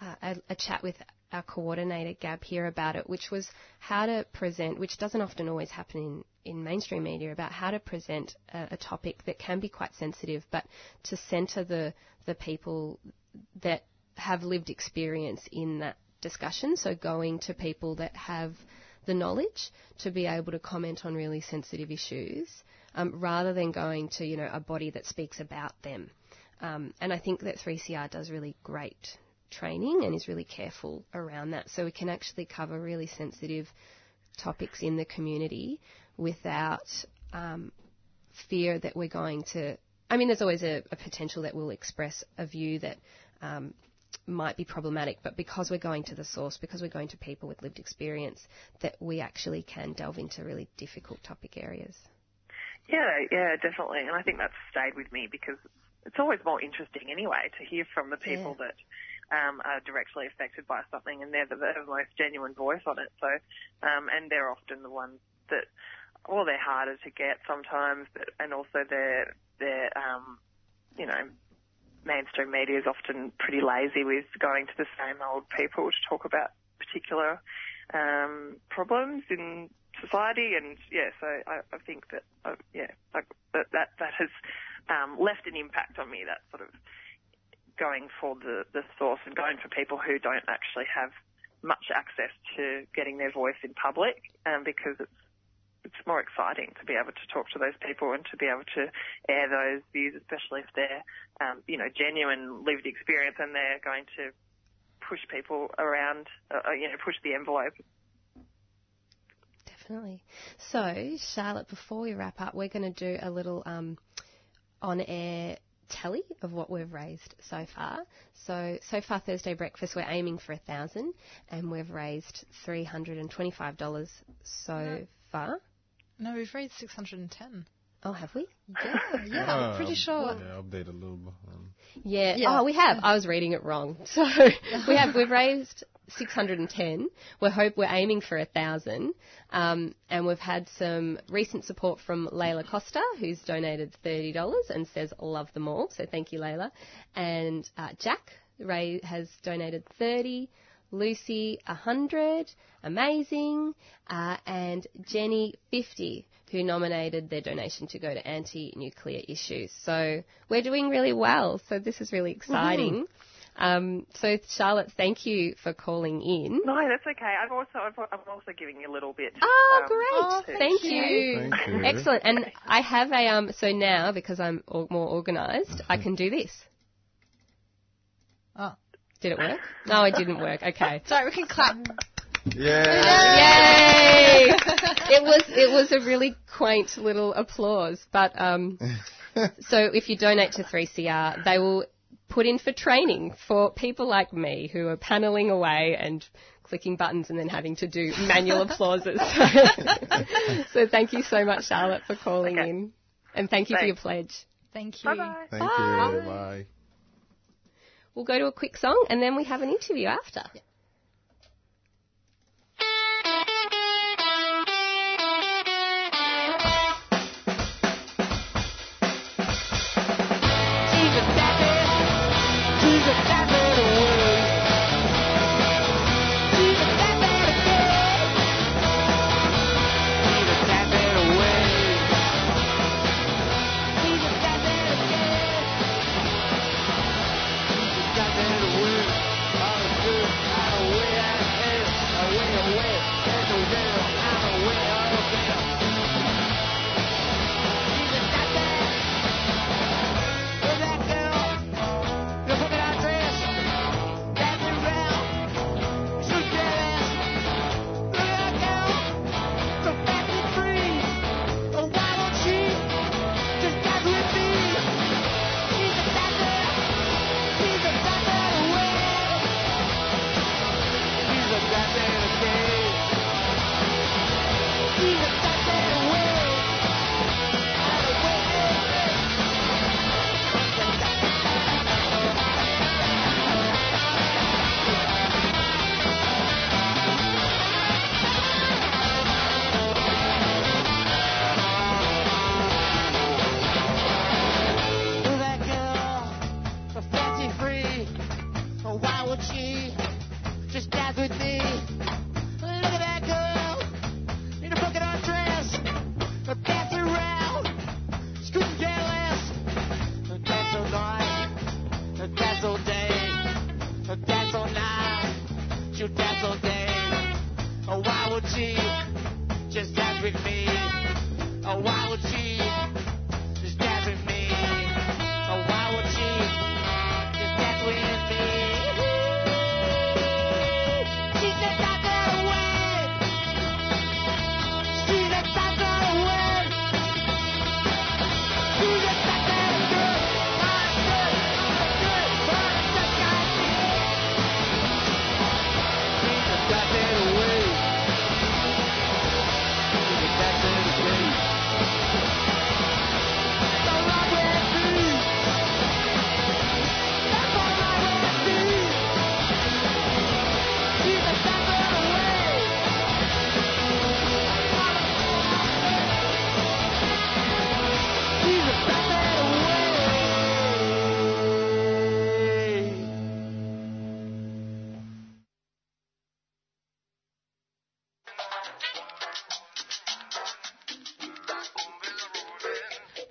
uh, a, a chat with our coordinator Gab here about it, which was how to present, which doesn't often always happen in, in mainstream media, about how to present a, a topic that can be quite sensitive, but to centre the the people that have lived experience in that discussion. So going to people that have the knowledge to be able to comment on really sensitive issues, um, rather than going to you know a body that speaks about them. Um, and I think that 3CR does really great training and is really careful around that. So we can actually cover really sensitive topics in the community without um, fear that we're going to. I mean, there's always a, a potential that we'll express a view that um, might be problematic, but because we're going to the source, because we're going to people with lived experience, that we actually can delve into really difficult topic areas. Yeah, yeah, definitely. And I think that's stayed with me because it's always more interesting anyway to hear from the people that um, are directly affected by something and they're the, the most genuine voice on it. So, um, and they're often the ones that, well, they're harder to get sometimes, but, and also they're, they're, um, you know, mainstream media is often pretty lazy with going to the same old people to talk about particular um, problems in society, and yeah, so I, I think that uh, yeah, like, that that that has um, left an impact on me. That sort of going for the the source and going for people who don't actually have much access to getting their voice in public, um, because it's it's more exciting to be able to talk to those people and to be able to air those views, especially if they're, um, you know, genuine lived experience and they're going to push people around, uh, you know, push the envelope. Definitely. So, Charlotte, before we wrap up, we're going to do a little um, on-air tally of what we've raised so far. So, so far Thursday breakfast, we're aiming for a thousand, and we've raised three hundred and twenty-five dollars so No. far. No, we've raised 610. Oh, have we? (laughs) Yeah, yeah, I'm (laughs) pretty sure. Yeah, update a little bit. Um, Yeah. Yeah. Oh, we have. I was reading it wrong. (laughs) So we have. We've raised 610. We hope we're aiming for a thousand. Um, and we've had some recent support from Layla Costa, who's donated $30 and says love them all. So thank you, Layla. And uh, Jack Ray has donated 30. Lucy, 100, amazing, uh, and Jenny, 50, who nominated their donation to go to anti-nuclear issues. So we're doing really well. So this is really exciting. Um, so Charlotte, thank you for calling in. No, that's okay. I've also I've, I'm also giving you a little bit. Oh, um, great! to- thank you. Thank you. Excellent. And I have a um. So now because I'm more organised, I can do this. Oh. Did it work? No, it didn't work. Okay. (laughs) Sorry, we can clap. Yeah. Yay! it was it was a really quaint little applause. But um, (laughs) so if you donate to 3CR, they will put in for training for people like me who are paneling away and clicking buttons and then having to do manual (laughs) applauses. (laughs) so thank you so much, Charlotte, for calling in, and thank you for your pledge. Thank you. Bye-bye. Thank Bye. you. Bye. We'll go to a quick song and then we have an interview after. Got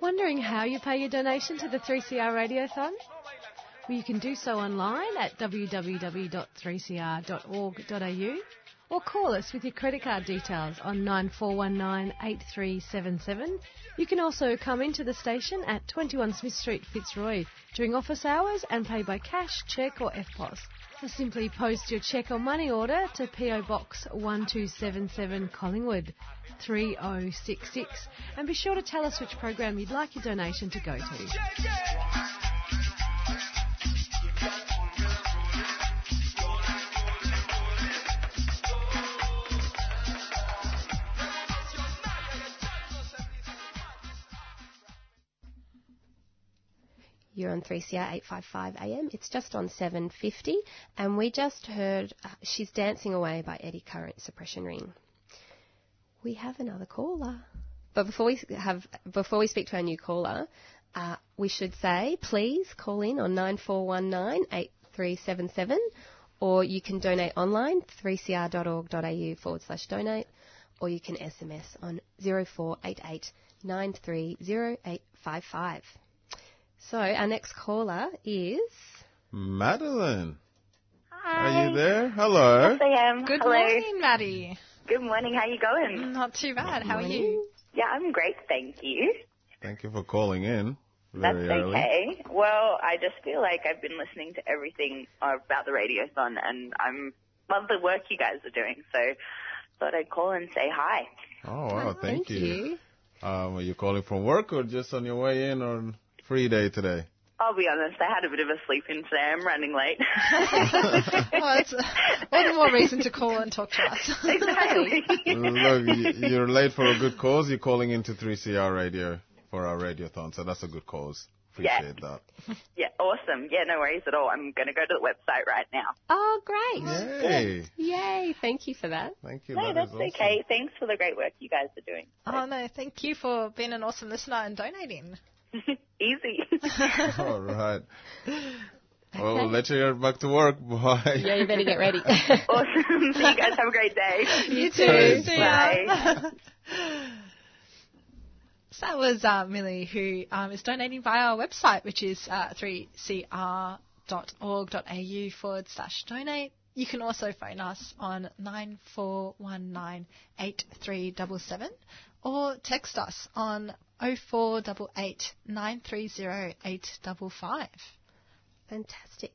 Wondering how you pay your donation to the 3CR Radiothon? Well, you can do so online at www.3cr.org.au or call us with your credit card details on 9419 8377. You can also come into the station at 21 Smith Street, Fitzroy during office hours and pay by cash, cheque or EFTPOS. Or simply post your cheque or money order to PO Box 1277 Collingwood 3066 and be sure to tell us which program you'd like your donation to go to. You're on 3CR 855 AM. It's just on 750, and we just heard uh, She's Dancing Away by Eddie Current Suppression Ring. We have another caller. But before we have before we speak to our new caller, uh, we should say please call in on 9419 8377 or you can donate online 3cr.org.au forward slash donate or you can SMS on 0488 930855. So our next caller is Madeline. Hi. Are you there? Hello. Yes, I am. Good Hello. morning, Maddie. Good morning. How are you going? Not too bad. How are you? Yeah, I'm great, thank you. Thank you for calling in. That's Very early. okay. Well, I just feel like I've been listening to everything about the radiothon, and I'm love the work you guys are doing. So, thought I'd call and say hi. Oh wow, thank, thank you. Um, are you calling from work or just on your way in on free day today? I'll be honest, I had a bit of a sleep in today. I'm running late. (laughs) well, it's uh, all the more reason to call and talk to us. (laughs) exactly. Look, you're late for a good cause. You're calling into 3CR radio for our radiothon, so that's a good cause. Appreciate that. yeah, awesome. Yeah, no worries at all. I'm going to go to the website right now. Oh, great. Yay. Yay. Thank you for that. Thank you. No, that's okay. Thanks for the great work you guys are doing. Oh no, thank you for being an awesome listener and donating. (laughs) Easy. (laughs) All right. Well, (laughs) we'll let you get back to work. Bye. Yeah, you better get ready. awesome. See you guys. Have a great day. You too. Bye. See ya. Bye. So that was uh, Millie, who um, is donating via our website, which is uh, 3cr.org.au forward slash donate. You can also phone us on 9419 8377 or text us on 0488 930 855. Fantastic.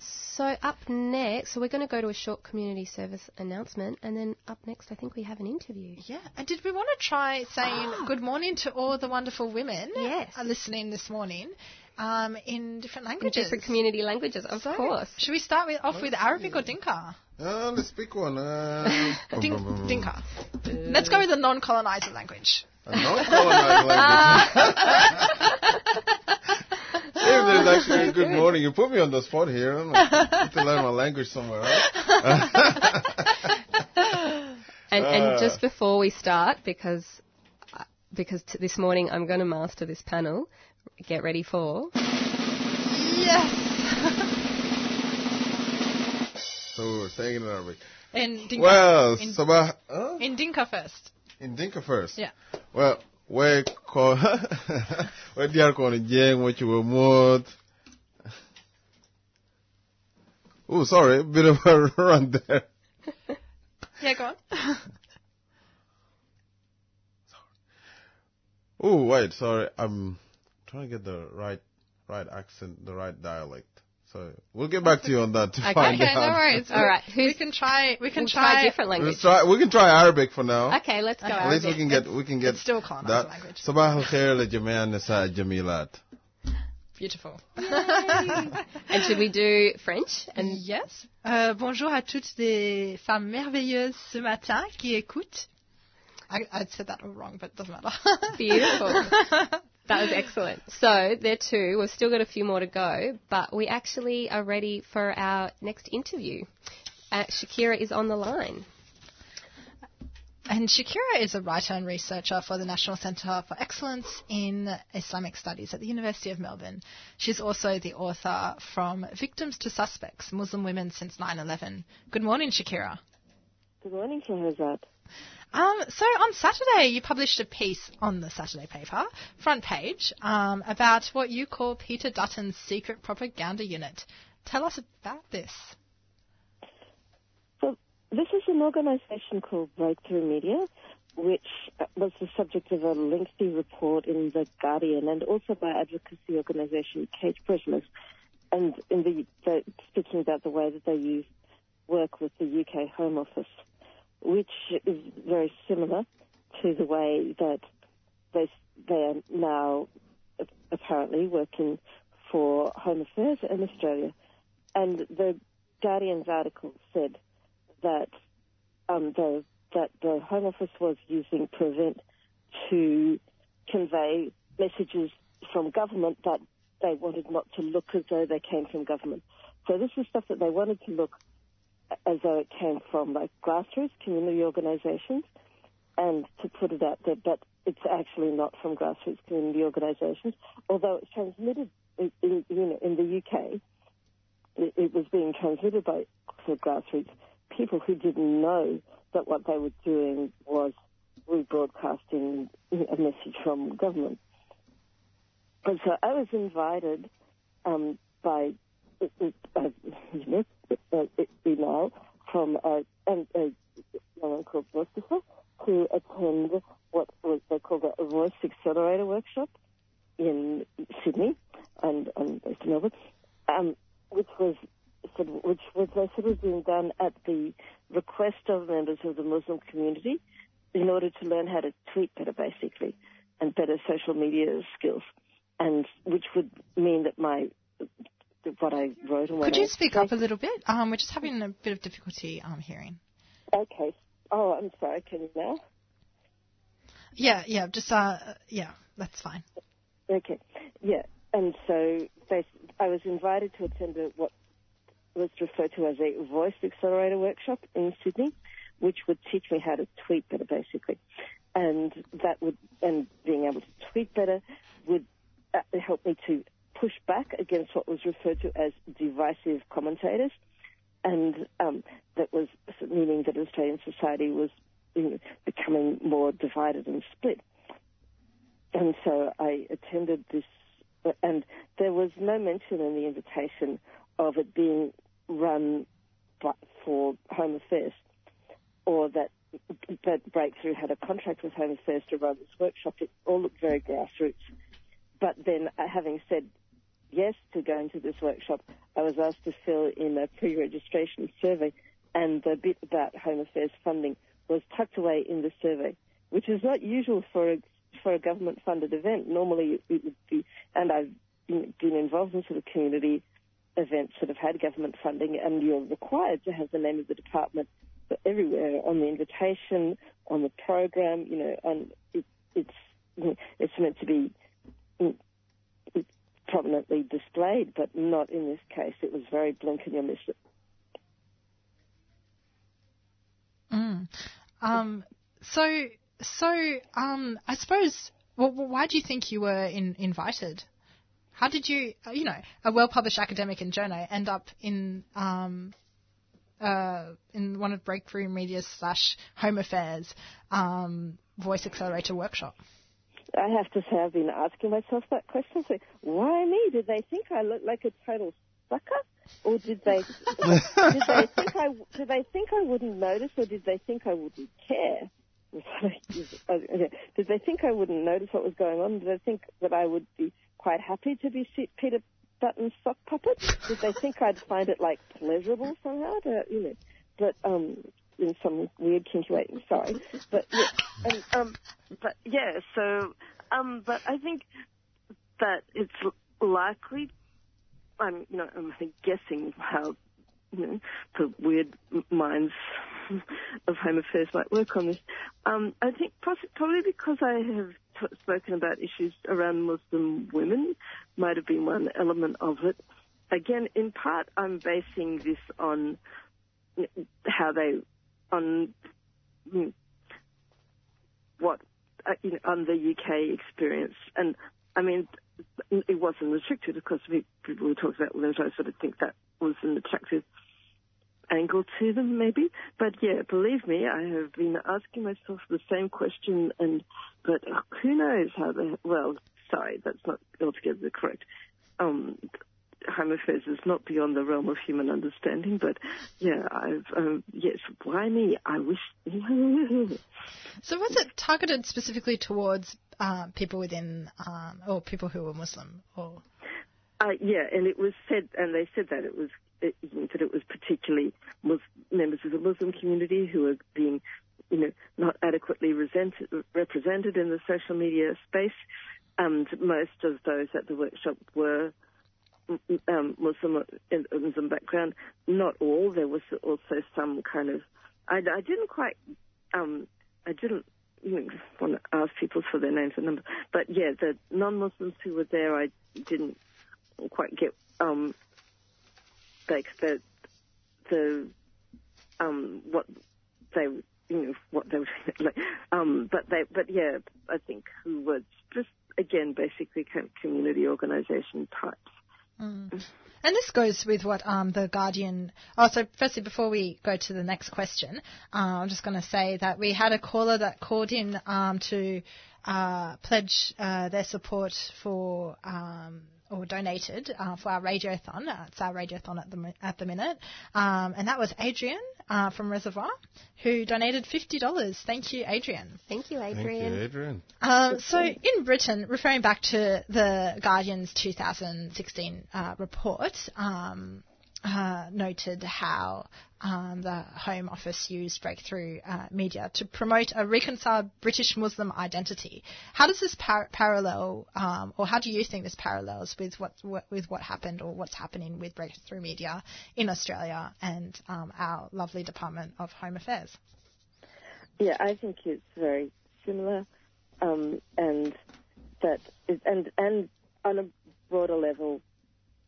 So up next, so we're going to go to a short community service announcement, and then up next, I think we have an interview. Yeah, and did we want to try saying good morning to all the wonderful women Yes. are listening this morning um, in different In languages? different community languages, of So, course. Should we start with, off with Arabic or Dinka? Uh, let's pick one. Uh, Din- Dinka. Let's go with the non-colonizer language. A non-colonized language. (laughs) if there's actually a good morning, you put me on the spot here. I'm like, I need to learn my language somewhere, right? (laughs) And, Uh. and just before we start, because uh, because t- this morning I'm going to master this panel. Get ready for. Yes. So saying it in Arabic. In Dinka. Well, in, Sabah, huh? in Dinka first. in Dinka first. Yeah. Well, we ko (laughs) we diar ko ni jeng mo chuo mot. Oh, sorry, a bit of a (laughs) run there. Yeah, go on. Oh wait, sorry. I'm trying to get the right right accent, the right dialect. So we'll get back to you on that to okay. find okay, out. Okay, no worries. All right, we can try. We can we'll try, try different languages. we try, we can try Arabic for now. Okay, let's go. At least we can get it's, we can get still Khan's language. Sabah al khair nisa jamilat. Beautiful. (laughs) and should we do French? And yes. Uh, bonjour à toutes les femmes merveilleuses ce matin qui écoutent. I, I said that wrong, but it doesn't matter. Beautiful. (laughs) That was excellent. So there too, We've still got a few more to go, but we actually are ready for our next interview. Uh, Shakira is on the line. And Shakira is a writer and researcher for the National Centre for Excellence in Islamic Studies at the University of Melbourne. She's also the author from Victims to Suspects Muslim Women Since 9 11. Good morning, Shakira. Good morning, Scheherazade. Um, so on Saturday, you published a piece on the Saturday paper, front page, um, about what you call Peter Dutton's secret propaganda unit. Tell us about this. So this is an organisation called Breakthrough Media, which uh, was the subject of a lengthy report in The Guardian and also by advocacy organisation Cage Prisoners. And in the, the speaking about the way that they use work with the UK Home Office, which is very similar to the way that they they are now apparently working for Home Affairs in Australia. And the Guardian's article said that um, the that the Home Office was using Prevent to convey messages from government that they wanted not to look as though they came from government. So this is stuff that they wanted to look as though it came from like grassroots community organisations, and to put it out there, but it's actually not from grassroots community organisations. Although it's transmitted in, in, you know, in the UK, it, was being transmitted by grassroots people who didn't know that what they were doing was rebroadcasting a message from government. And so I was invited um, by uh, you know, uh, email from a, a, a woman called Mustafa to attend what was called a Voice Accelerator workshop in Sydney and, and in Melbourne, um, which was which was they said was being done at the request of members of the Muslim community in order to learn how to tweet better, basically, and better social media skills, and which would mean that my what I wrote Could you speak up a little bit? Um, we're just having a bit of difficulty um, hearing. Okay. Oh, I'm sorry. Can you now? Yeah, yeah, just uh, yeah, that's fine. Okay. Yeah. And so I was invited to attend a, what was referred to as a voice accelerator workshop in Sydney, which would teach me how to tweet better, basically. And that would, and being able to tweet better would uh, help me to push back against what was referred to as divisive commentators. And um, that was meaning that Australian society was you know, becoming more divided and split. And so I attended this, and there was no mention in the invitation of it being run for Home Affairs, or that that Breakthrough had a contract with Home Affairs to run this workshop. It all looked very grassroots. But then, uh, having said yes to going to this workshop, I was asked to fill in a pre-registration survey, and the bit about Home Affairs funding was tucked away in the survey, which is not usual for a for a government-funded event. Normally, it would be, and I've been, involved in sort of community events that have had government funding, and you're required to have the name of the department everywhere on the invitation, on the program, you know, and it, it's it's meant to be prominently displayed, but not in this case. It was very blink and you miss it. Mm. Um, so, so um, I suppose, well, why do you think you were in, invited? How did you, uh, you know, a well-published academic in journo end up in um, uh, in one of Breakthrough Media's slash Home Affairs um, Voice Accelerator workshop? I have to say, I've been asking myself that question. So, why me? Did they think I look like a total sucker? or did they did they think I did they think I wouldn't notice, or did they think I wouldn't care? (laughs) Did they think I wouldn't notice what was going on? Did they think that I would be quite happy to be Peter Dutton's sock puppet? Did they think I'd find it like pleasurable somehow? To, you know, but um, in some weird kinky way. Sorry, but yeah, and, um, but yeah. So, um, but I think that it's likely. I'm, you know, I'm guessing how you know, the weird minds of Home Affairs might work on this. Um, I think probably because I have t- spoken about issues around Muslim women might have been one element of it. Again, in part, I'm basing this on how they, on mm, what, uh, you know, on the UK experience. And I mean, it wasn't restricted, of course. we- People who talk about women's rights sort of think that was an attractive angle to them, maybe. But yeah, believe me, I have been asking myself the same question, and but who knows how they? Well, sorry, that's not altogether correct. Um, Home Affairs is not beyond the realm of human understanding, but yeah, I've um, yes, why me? I wish. (laughs) So was it targeted specifically towards uh, people within, um, or people who were Muslim, or? Uh, yeah, and it was said, and they said that it was it, that it was particularly Mus- members of the Muslim community who were being, you know, not adequately resented, represented in the social media space. And most of those at the workshop were um, Muslim in Muslim background. Not all. There was also some kind of. I, I didn't quite. Um, I didn't you know, want to ask people for their names and numbers, but yeah, the non-Muslims who were there, I didn't quite get um, like the the um what they you know what they were (laughs) like um but they but yeah I think who was just again basically community organisation types. Mm. And this goes with what um, the Guardian. Oh, so firstly, before we go to the next question, uh, I'm just going to say that we had a caller that called in um, to uh, pledge uh, their support for. Um, or donated uh, for our radiothon. Uh, it's our radiothon at the at the minute, um, and that was Adrian uh, from Reservoir, who donated fifty dollars. Thank you, Adrian. Thank you, Adrian. Thank you, Adrian. Um, so in Britain, referring back to the Guardian's 2016 uh, report, um, uh, noted how um, the Home Office used breakthrough uh, media to promote a reconciled British Muslim identity. How does this par- parallel, um, or how do you think this parallels with what, what with what happened or what's happening with breakthrough media in Australia and um, our lovely Department of Home Affairs? Yeah, I think it's very similar, um, and that is, and and on a broader level,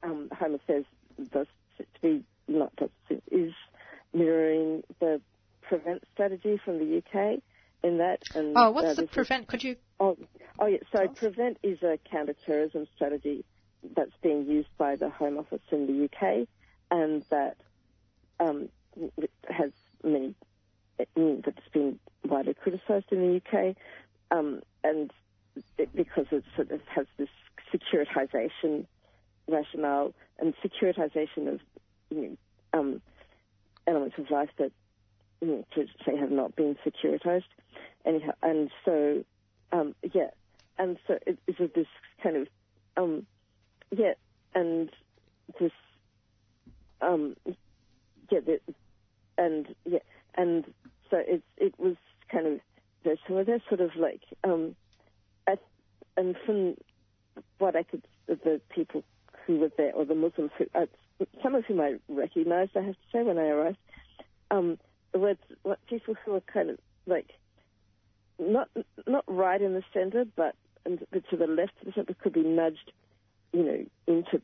um, Home Affairs does to be not does is mirroring the prevent strategy from the UK in that. And Oh, what's the prevent? Could you? Oh, oh yeah. So prevent is a counter-terrorism strategy that's being used by the Home Office in the UK, and that um, has many mm, that's been widely criticised in the UK, um, and it, because it sort of has this securitization rationale and securitization of you know, um, elements of life that you know, to say have not been securitized. Anyhow, and so um, yeah, and so it, it's this kind of um, yeah, and this um, yeah, the, and yeah, and so it it was kind of there's some of sort of like um, I, and from what I could the people who were there or the Muslims who uh, some of whom I recognised I have to say when I arrived. Um, were people who were kind of like not not right in the centre but to the left of the centre could be nudged you know into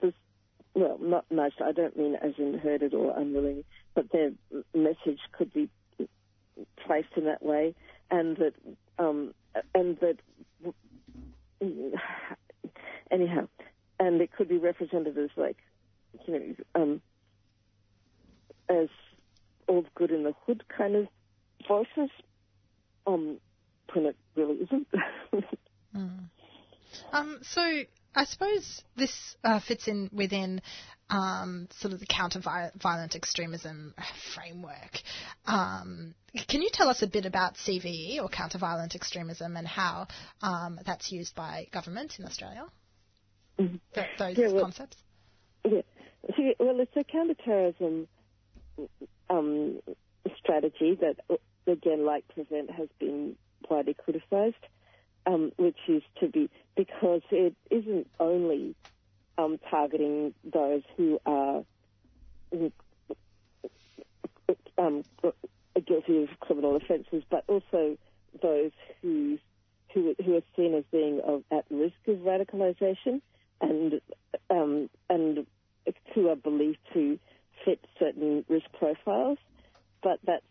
this well not nudged I don't mean as in herded or unwilling but their message could be placed in that way. And that um, and that (sighs) anyhow and it could be represented as like you know um, as old good in the hood kind of voices um when it really isn't (laughs) Mm. Um, so I suppose this uh, fits in within um, sort of the counter-violent extremism framework. Um, can you tell us a bit about CVE or counter-violent extremism and how um, that's used by government in Australia? Mhm. Th- those Yeah, well- concepts. Yeah. See, well, it's a counterterrorism um, strategy that, again, like Prevent, has been widely criticised, um, which is to be because it isn't only um, targeting those who are um, guilty of criminal offences, but also those who who, who are seen as being of, at risk of radicalisation and um, and who are believed to fit certain risk profiles, but that's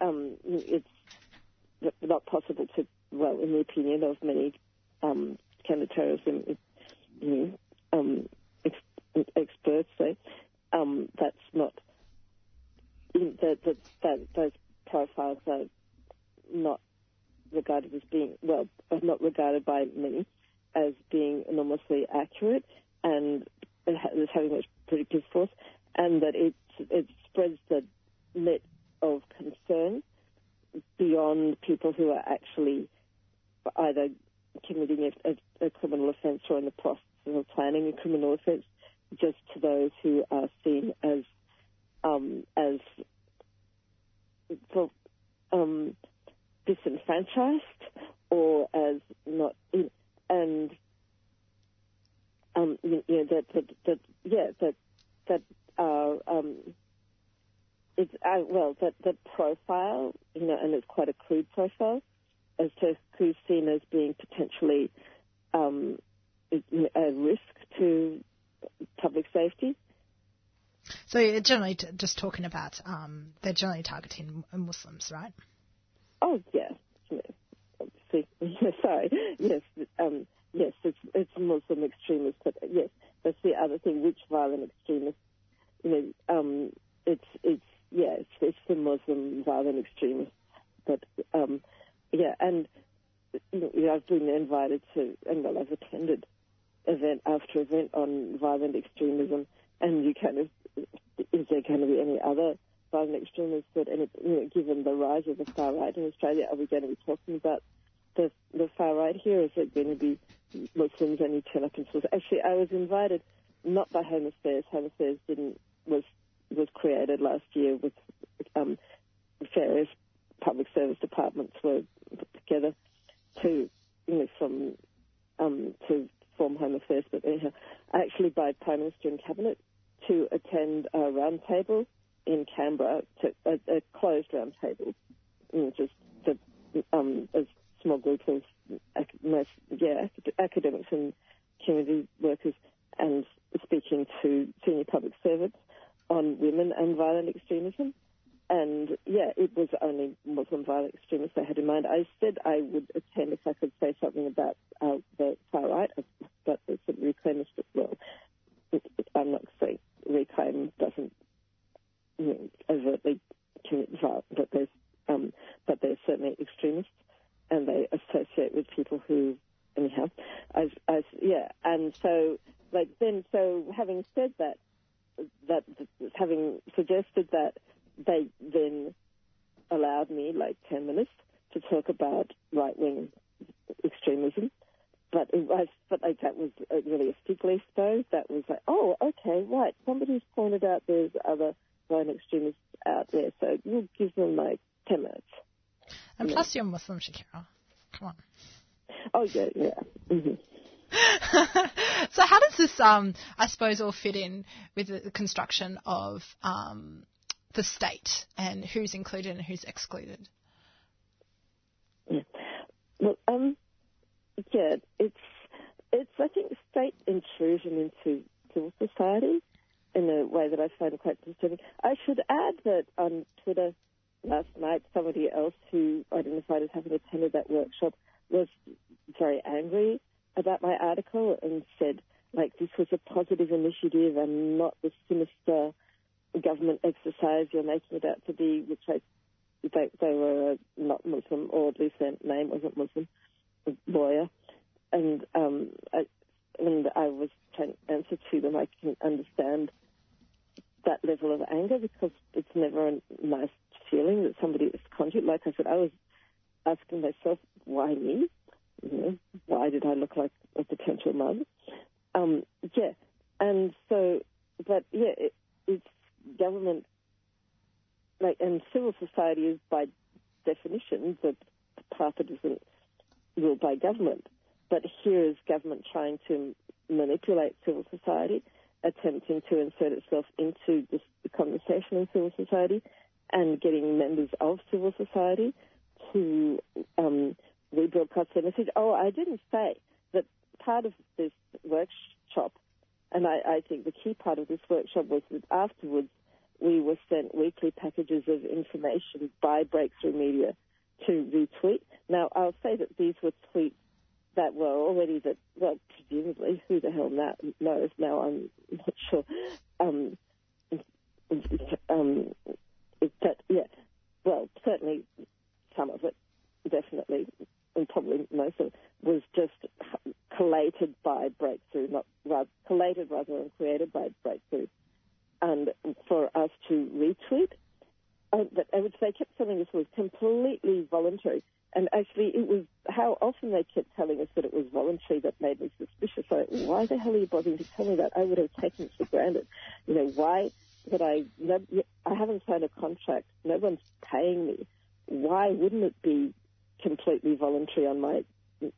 um, it's not possible to, well, in the opinion of many um, counterterrorism you know, um, ex- experts, um, that's not that, that, that those profiles are not regarded as being well, not regarded by many as being enormously accurate and as having much predictive force, and that it it spreads the net of concern beyond people who are actually either committing a, a, a criminal offence or in the process of planning a criminal offence, just to those who are seen as um, as um, disenfranchised or as not in, and um, you, you know that, that that yeah that that are um, it's uh, well that that profile you know and it's quite a crude profile as to who's seen as being potentially um, a risk to public safety. So you're generally t- just talking about um, they're generally targeting Muslims, right? Oh yeah, See, sorry. Yes, um, yes, it's it's Muslim extremists, but yes, that's the other thing. Which violent extremists? You know, um, it's it's yeah, it's, it's the Muslim violent extremists. But um, yeah, and you know, I've been invited to, and well, I've attended event after event on violent extremism, and you kind of is there going to be any other violent extremists that, any, you know, given the rise of the far right in Australia, are we going to be talking about the the far right here? Is it going to be Muslims you turn up in schools? Actually, I was invited not by Home Affairs. Home Affairs didn't was was created last year with um, various public service departments were put together to you know from um, to form Home Affairs, but anyhow, actually by Prime Minister and Cabinet to attend a roundtable in Canberra, to, a, a closed roundtable, you know, just the, um, a small group of yeah, academics and community workers, and speaking to senior public servants on women and violent extremism. And yeah, it was only Muslim violent extremists I had in mind. I said I would attend if I could say something about uh, the far right, but sort of reclaimist as well. I'm not saying reclaim doesn't you know, overtly commit violence, but there's um, but they're certainly extremists, and they associate with people who anyhow, as as yeah, and so like then so having said that, that having suggested that they then allowed me like 10 minutes to talk about right wing extremism. But it was, but like that was uh, really a leaf though. That was like, oh, okay, right. Somebody's pointed out there's other violent extremists out there, so we'll give them like 10 minutes. And Yeah. plus, you're Muslim, Shakira. Come on. Oh yeah, yeah. hmm (laughs) so how does this, um, I suppose, all fit in with the construction of um, the state and who's included and who's excluded? Yeah. Well, um, yeah, it's it's I think state intrusion into civil society in a way that I find quite disturbing. I should add that on Twitter last night, somebody else who identified as having attended that workshop was very angry about my article and said like this was a positive initiative and not the sinister government exercise you're making it out to be, which I they, they were not Muslim, or at least their name wasn't Muslim, lawyer. And um, I, and I was trying to answer to them, I can understand that level of anger because it's never a nice feeling that somebody is conjured. Like I said, I was asking myself, why me? You know, why did I look like a potential mother? Um, yeah, and so, but yeah, it, it's government, like, and civil society is by definition the path that isn't ruled by government. But here is government trying to manipulate civil society, attempting to insert itself into this, the conversation in civil society, and getting members of civil society to um, rebroadcast their message. Oh, I didn't say that part of this workshop, and I, I think the key part of this workshop was that afterwards we were sent weekly packages of information by Breakthrough Media to retweet. Now, I'll say that these were tweets that were already that well, presumably, who the hell now knows? Now I'm not sure. Um, um, but yeah, well, certainly some of it, definitely, and probably most of it was just collated by Breakthrough, not rather, collated rather than created by Breakthrough, and for us to retweet. Uh, but I would say kept telling us was completely voluntary. And actually, it was how often they kept telling us that it was voluntary that made me suspicious. So, why the hell are you bothering to tell me that? I would have taken it for granted. You know, why would I? I haven't signed a contract. No one's paying me. Why wouldn't it be completely voluntary on my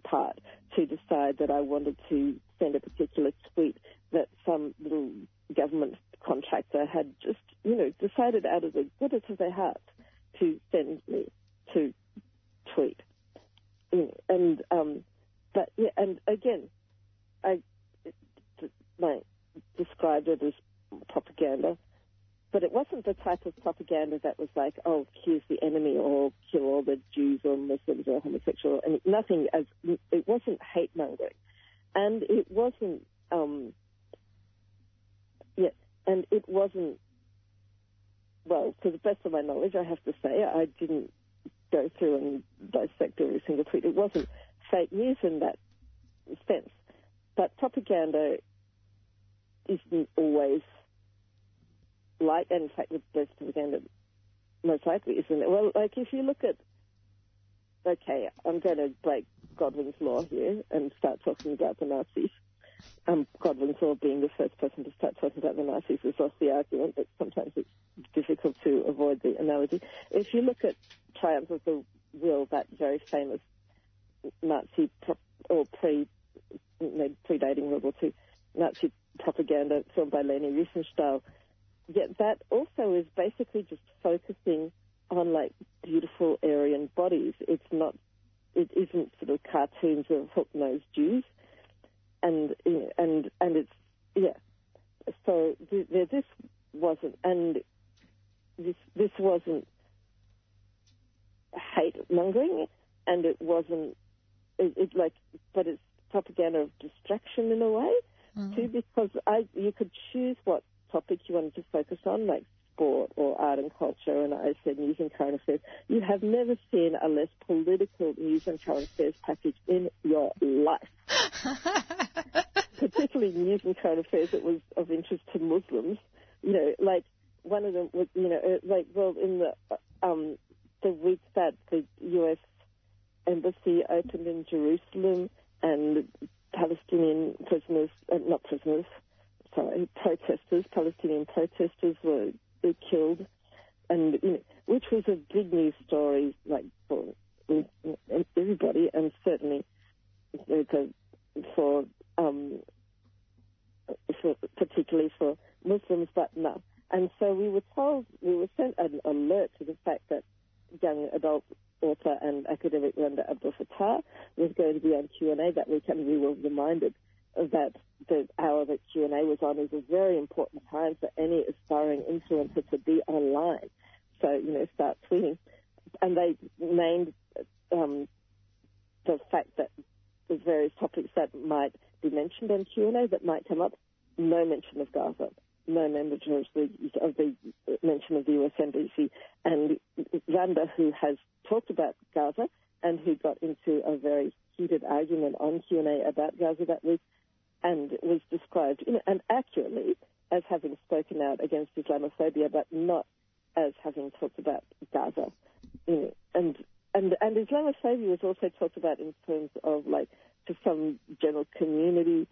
part to decide that I wanted to send a particular tweet that some little government contractor had just, you know, decided out of the goodness of their heart to send me to tweet. And um, but yeah, and again, I like described it as propaganda, but it wasn't the type of propaganda that was like, oh, here's the enemy, or kill all the Jews or Muslims or homosexual, and nothing as it wasn't hate mongering, and it wasn't um, yeah, and it wasn't well, to the best of my knowledge, I have to say, I didn't go through and dissect every single tweet. It wasn't fake news in that sense. But propaganda isn't always like, and in fact, the best propaganda most likely isn't it? Well, like if you look at, okay, I'm going to break Godwin's law here and start talking about the Nazis. Um, Godwin's law being the first person to start talking about the Nazis is lost the argument, but sometimes it's difficult to avoid the analogy. If you look at Triumph of the Will, that very famous Nazi pro- or pre predating World War II Nazi propaganda film by Leni Riefenstahl, yet that also is basically just focusing on like beautiful Aryan bodies. It's not, it isn't sort of cartoons of hook-nosed Jews, and and and it's yeah. So th- this wasn't, and this this wasn't hate mongering, and it wasn't it, it, like, but it's propaganda of distraction in a way Mm-hmm. too, because I you could choose what topic you wanted to focus on, like sport or art and culture, and I said news and current affairs. You have never seen a less political news and current affairs package in your life. (laughs) Particularly news and current affairs that was of interest to Muslims. You know, like one of them was, you know, uh, like well, in the um, the week that the U.S. embassy opened in Jerusalem and Palestinian prisoners, uh, not prisoners, protesters, Palestinian protesters were, were killed, and you know, which was a big news story, like for everybody, and certainly for um, for particularly for Muslims, but no. And so we were told, we were sent an alert to the fact that young adult author and academic Randa Abdel-Fattah was going to be on Q&A that week, and we were reminded that the hour that Q&A was on is a very important time for any aspiring influencer to be online. So, you know, start tweeting. And they named um, the fact that the various topics that might be mentioned on Q&A that might come up, no mention of Gaza no mention of the, of the mention of the US embassy, and Randa, who has talked about Gaza and who got into a very heated argument on Q&A about Gaza that week, and was described, you know, and accurately as having spoken out against Islamophobia, but not as having talked about Gaza. You know, and and and Islamophobia was also talked about in terms of like just some general community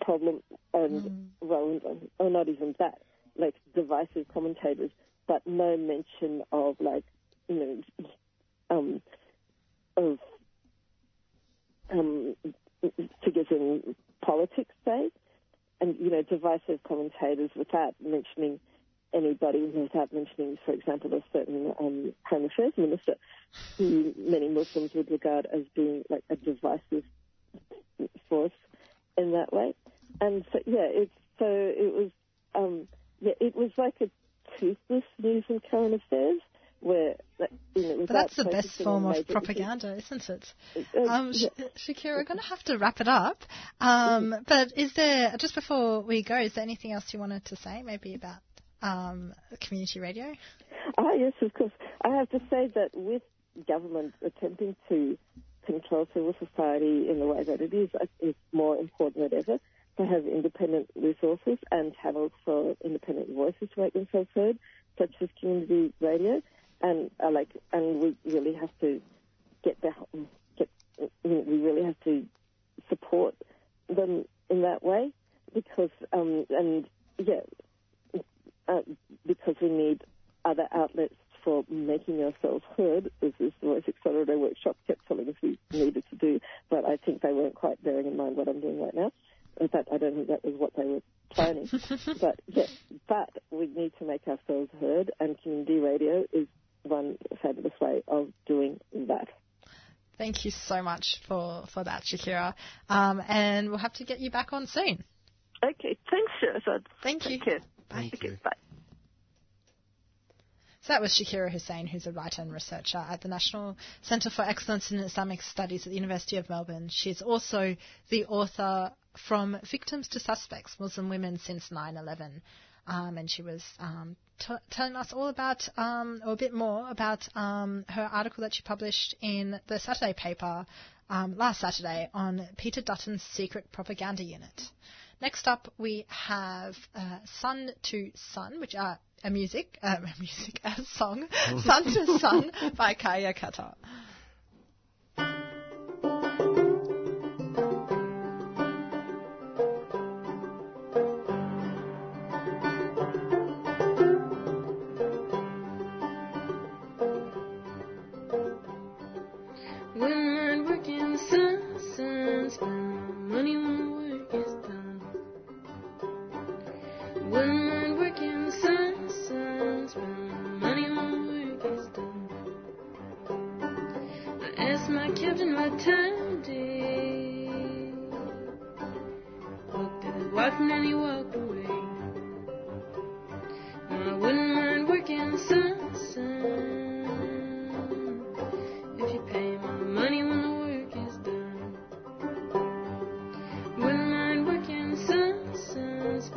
problem and well, or not even that, like divisive commentators, but no mention of like you know um of um figures in politics, say, and you know divisive commentators without mentioning anybody without mentioning, for example, a certain um, Home Affairs minister who many Muslims would regard as being like a divisive force in that way. And so, yeah, it's so it was, um, yeah, it was like a toothless news and current affairs where, like, you know, But without that's the best form of propaganda, isn't it? (laughs) Um. Sh- Shakira, we're going to have to wrap it up. Um, But is there, just before we go, is there anything else you wanted to say, maybe about um, community radio? Ah, yes, of course. I have to say that with government attempting to control civil society in the way that it is, it's more important than ever to have independent resources and channels for independent voices to make themselves heard, such as community radio. And uh, like, and we really have to get behind, get, you know, we really have to support them in that way because, um, and yeah, uh, because we need other outlets for making ourselves heard, this Voice Accelerator workshop kept telling us we needed to do, but I think they weren't quite bearing in mind what I'm doing right now. In fact, I don't think that was what they were planning. (laughs) but yes, but we need to make ourselves heard, and community radio is one fabulous way of doing that. Thank you so much for, for that, Shakira. Um, and we'll have to get you back on soon. Okay, thanks, Scheherazade. Thank you. Bye. Thank Okay, bye. So that was Shakira Hussein, who's a writer and researcher at the National Centre for Excellence in Islamic Studies at the University of Melbourne. She's also the author From Victims to Suspects Muslim Women Since 9 11. Um, and she was um, t- telling us all about, um, or a bit more about um, her article that she published in the Saturday paper um, last Saturday on Peter Dutton's secret propaganda unit. Next up, we have uh, Sun to Sun, which are a music, uh, (laughs) music, a song, (laughs) Sun to Sun by Kaya Kata.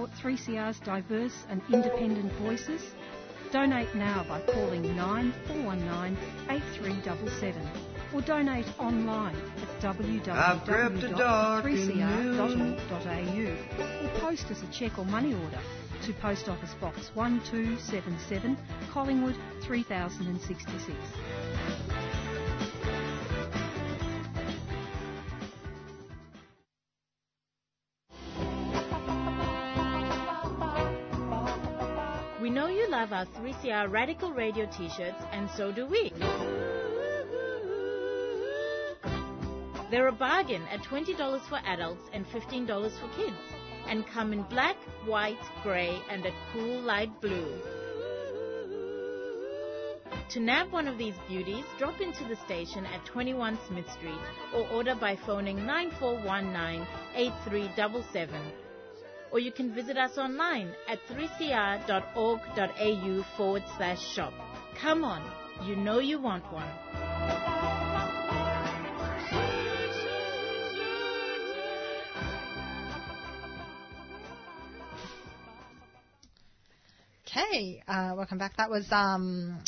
support 3CR's diverse and independent voices? Donate now by calling 9419 8377 or donate online at I've crept a dark and www.3cr.org.au or post us a cheque or money order to Post Office Box 1277, Collingwood 3066. 3CR Radical Radio t-shirts, and so do we. They're a bargain at $20 for adults and $15 for kids, and come in black, white, grey, and a cool light blue. To nab one of these beauties, drop into the station at 21 Smith Street or order by phoning 9419 8377 or you can visit us online at 3cr.org.au forward slash shop. Come on, you know you want one. Okay, uh, welcome back. That was um,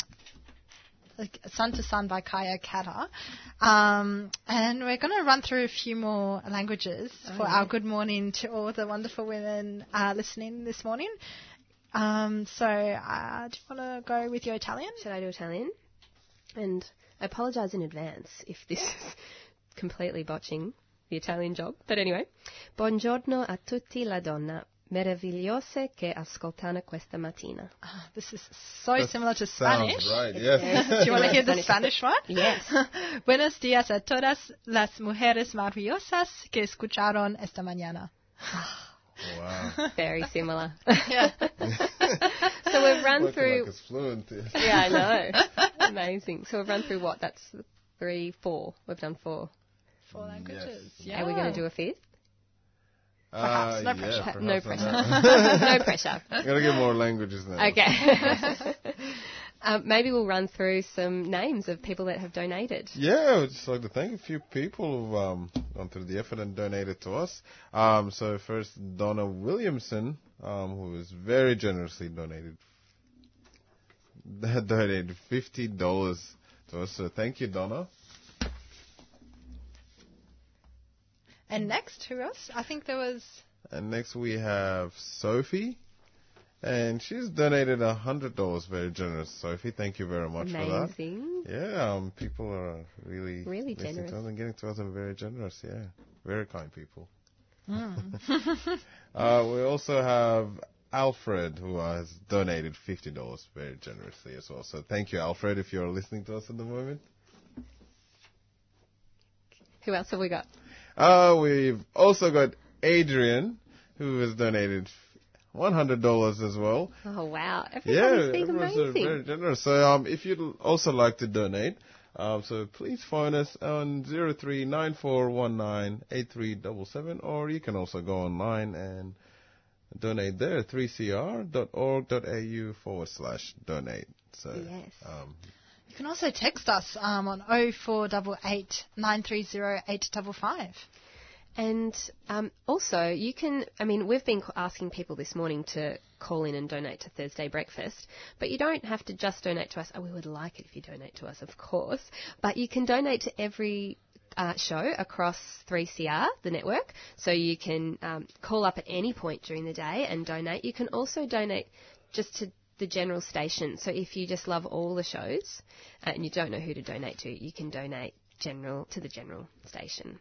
Sun to Sun by Kaya Kata. Um, and we're going to run through a few more languages Oh, for yeah. our good morning to all the wonderful women uh, listening this morning. Um, so, uh, do you want to go with your Italian? Should I do Italian? And I apologise in advance if this is completely botching the Italian job. But anyway, buongiorno a tutti la donna meravigliose che ascoltano questa mattina. Ah, This is so That similar to Spanish. right, yes. do you want to hear the Spanish. Spanish one? Yes. (laughs) Buenos días a todas las mujeres maravillosas que escucharon esta mañana. Wow. (laughs) Very similar. Yeah. (laughs) so we've run Looking through. like it's fluent. yeah, I know. Amazing. So we've run through what? That's three, four. We've done four. Four languages. Are we going to do a fifth? Uh, no yeah, pressure. (laughs) No pressure. No (laughs) pressure. Gotta get more languages now. Okay. (laughs) um, maybe we'll run through some names of people that have donated. Yeah, I would just like to thank a few people who've um, gone through the effort and donated to us. Um, so first, Donna Williamson, um, who has very generously donated donated fifty dollars to us. So thank you, Donna. And next, who else? I think there was. And next we have Sophie, and she's donated a hundred dollars. Very generous, Sophie. Thank you very much for that. Amazing. Yeah, um, people are really Really listening generous. to us and getting to us and very generous. Yeah, very kind people. Mm. (laughs) Uh, we also have Alfred, who has donated fifty dollars very generously as well. So thank you, Alfred, if you're listening to us at the moment. Who else have we got? Uh, we've also got Adrian, who has donated one hundred dollars as well. Oh wow! yeah, Everybody's being everyone's uh, amazing. very generous. So um, if you'd also like to donate, um, so please phone us on zero three nine four one nine eight three double seven, or you can also go online and donate there 3cr.org.au forward slash donate. So Yes. um, You can also text us um, on 0488 930 855. And um, also, you can, I mean, we've been asking people this morning to call in and donate to Thursday Breakfast, but you don't have to just donate to us. Oh, we would like it if you donate to us, of course. But you can donate to every uh, show across 3CR, the network. So you can um, call up at any point during the day and donate. You can also donate just to the general station. So if you just love all the shows uh, and you don't know who to donate to, you can donate general to the general station.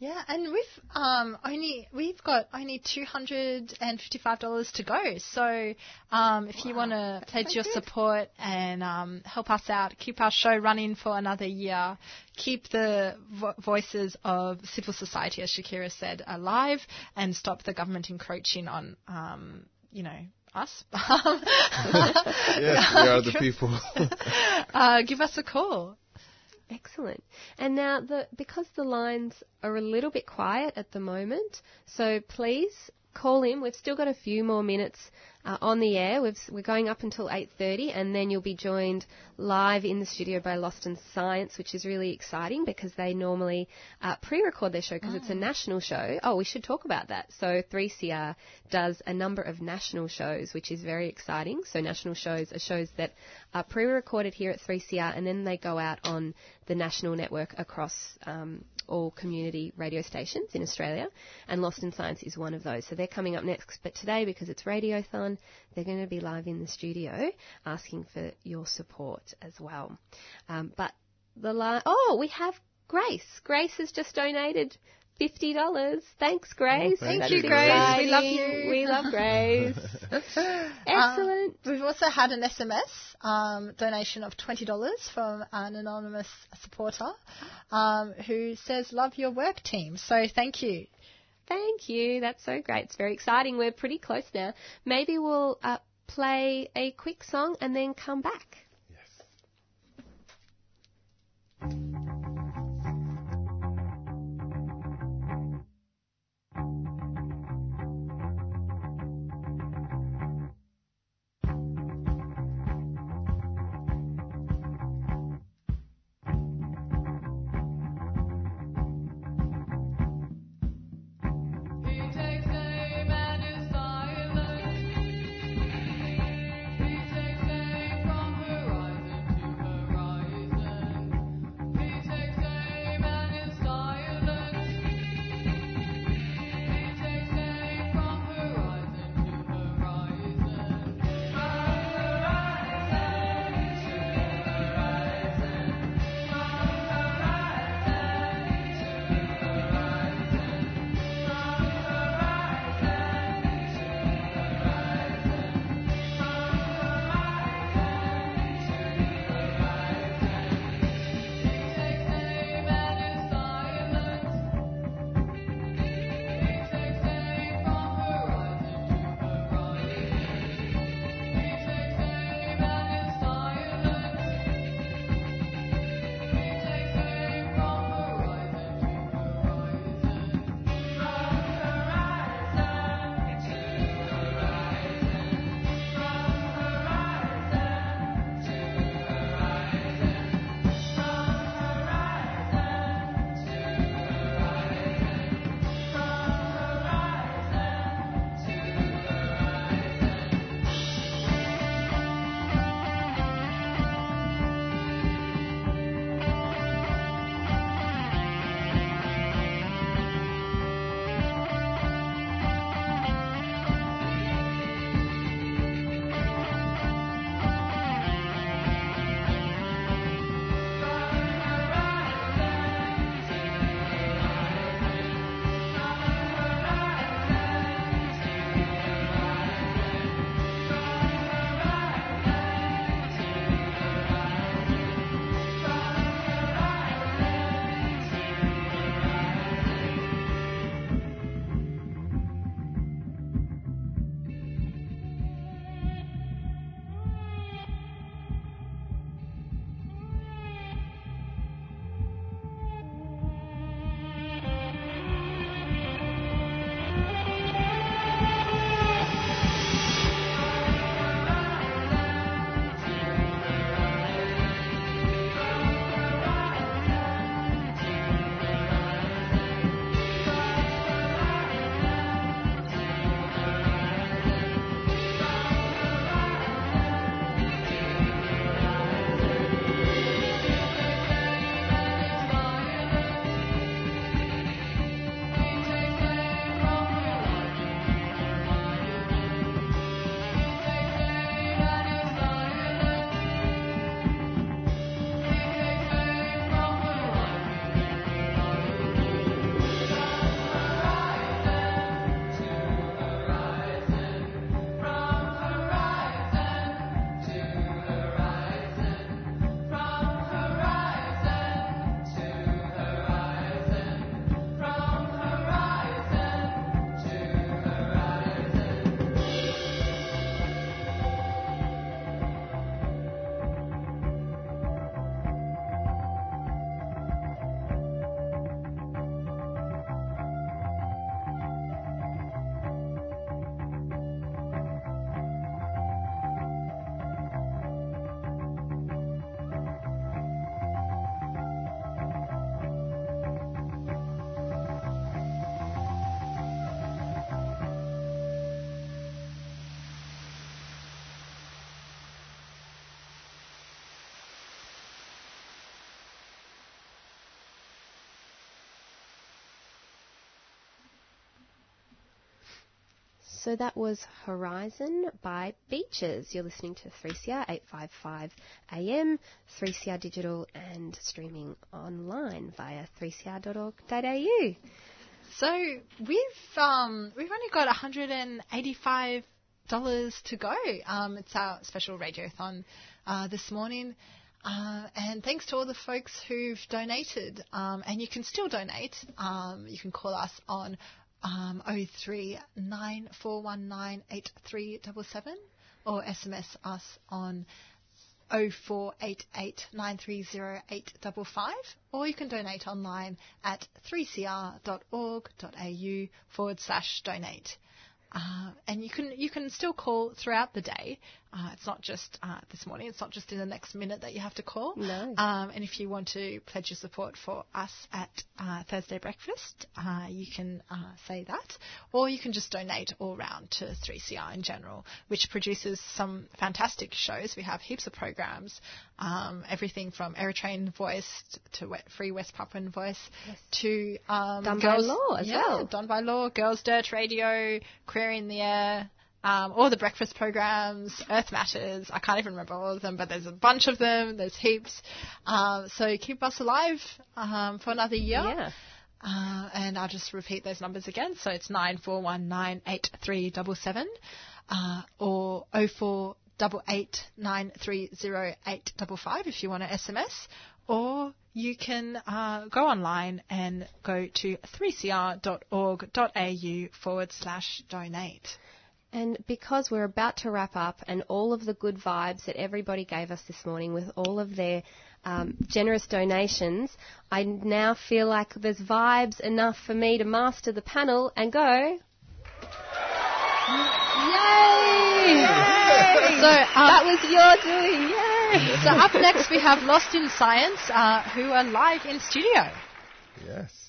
Yeah, and we've um, only we've got only two hundred and fifty-five dollars to go. So um, if you want to pledge your support and um, help us out, keep our show running for another year, keep the vo- voices of civil society, as Shakira said, alive, and stop the government encroaching on, um, you know, us. (laughs) yes, we (laughs) are the people. (laughs) uh, give us a call. Excellent. And now, the, because the lines are a little bit quiet at the moment, so please call in. We've still got a few more minutes uh, on the air. We've, we're going up until 8:30, and then you'll be joined live in the studio by Lost in Science, which is really exciting because they normally uh, pre-record their show because it's a national show. Oh, we should talk about that. So 3CR does a number of national shows, which is very exciting. So national shows are shows that are pre-recorded here at 3CR, and then they go out on the national network across um, all community radio stations in Australia, and Lost in Science is one of those. So they're coming up next. But today, because it's Radiothon, they're going to be live in the studio asking for your support as well. Um, but the la- oh, we have Grace. Grace has just donated. Fifty dollars. Thanks, Grace. thank That's you, Grace. We love you. We love Grace. (laughs) Excellent. Um, we've also had an SMS um, donation of $20 from an anonymous supporter um, who says, Love your work team. So thank you. Thank you. That's so great. It's very exciting. We're pretty close now. Maybe we'll uh, play a quick song and then come back. He So that was Horizon by Beaches. You're listening to 3CR 855 AM, 3CR Digital, and streaming online via 3cr.org.au. So we've um, we've only got 185 dollars to go. Um, it's our special radiothon uh, this morning. Uh, and thanks to all the folks who've donated, um, and you can still donate. Um, you can call us on um, 0394198377 or SMS us on 0488930855 or you can donate online at 3cr.org.au forward slash donate. Uh, and you can you can still call throughout the day. Uh, it's not just uh, this morning. It's not just in the next minute that you have to call. No. Um, and if you want to pledge your support for us at uh, Thursday breakfast, uh, you can uh, say that, or you can just donate all round to 3CR in general, which produces some fantastic shows. We have heaps of programs, um, everything from Eritrean Voice to Free West Papuan Voice to um, Done by Girls, Law as yeah, well. Done by Law, Girls Dirt Radio, Queer in the Air, um, all the breakfast programs, Earth Matters. I can't even remember all of them, but there's a bunch of them. There's heaps. Um, so keep us alive um, for another year. Yeah. Uh, and I'll just repeat those numbers again. So it's nine four one nine eight three double seven, uh, or oh four double eight nine three zero eight double five if you want to SMS, or you can uh, go online and go to 3cr.org.au forward slash donate. And because we're about to wrap up and all of the good vibes that everybody gave us this morning with all of their um, generous donations, I now feel like there's vibes enough for me to master the panel and go. Yay! So um, that was your doing. Yay! so up next we have Lost in Science, uh, who are live in studio. Yes.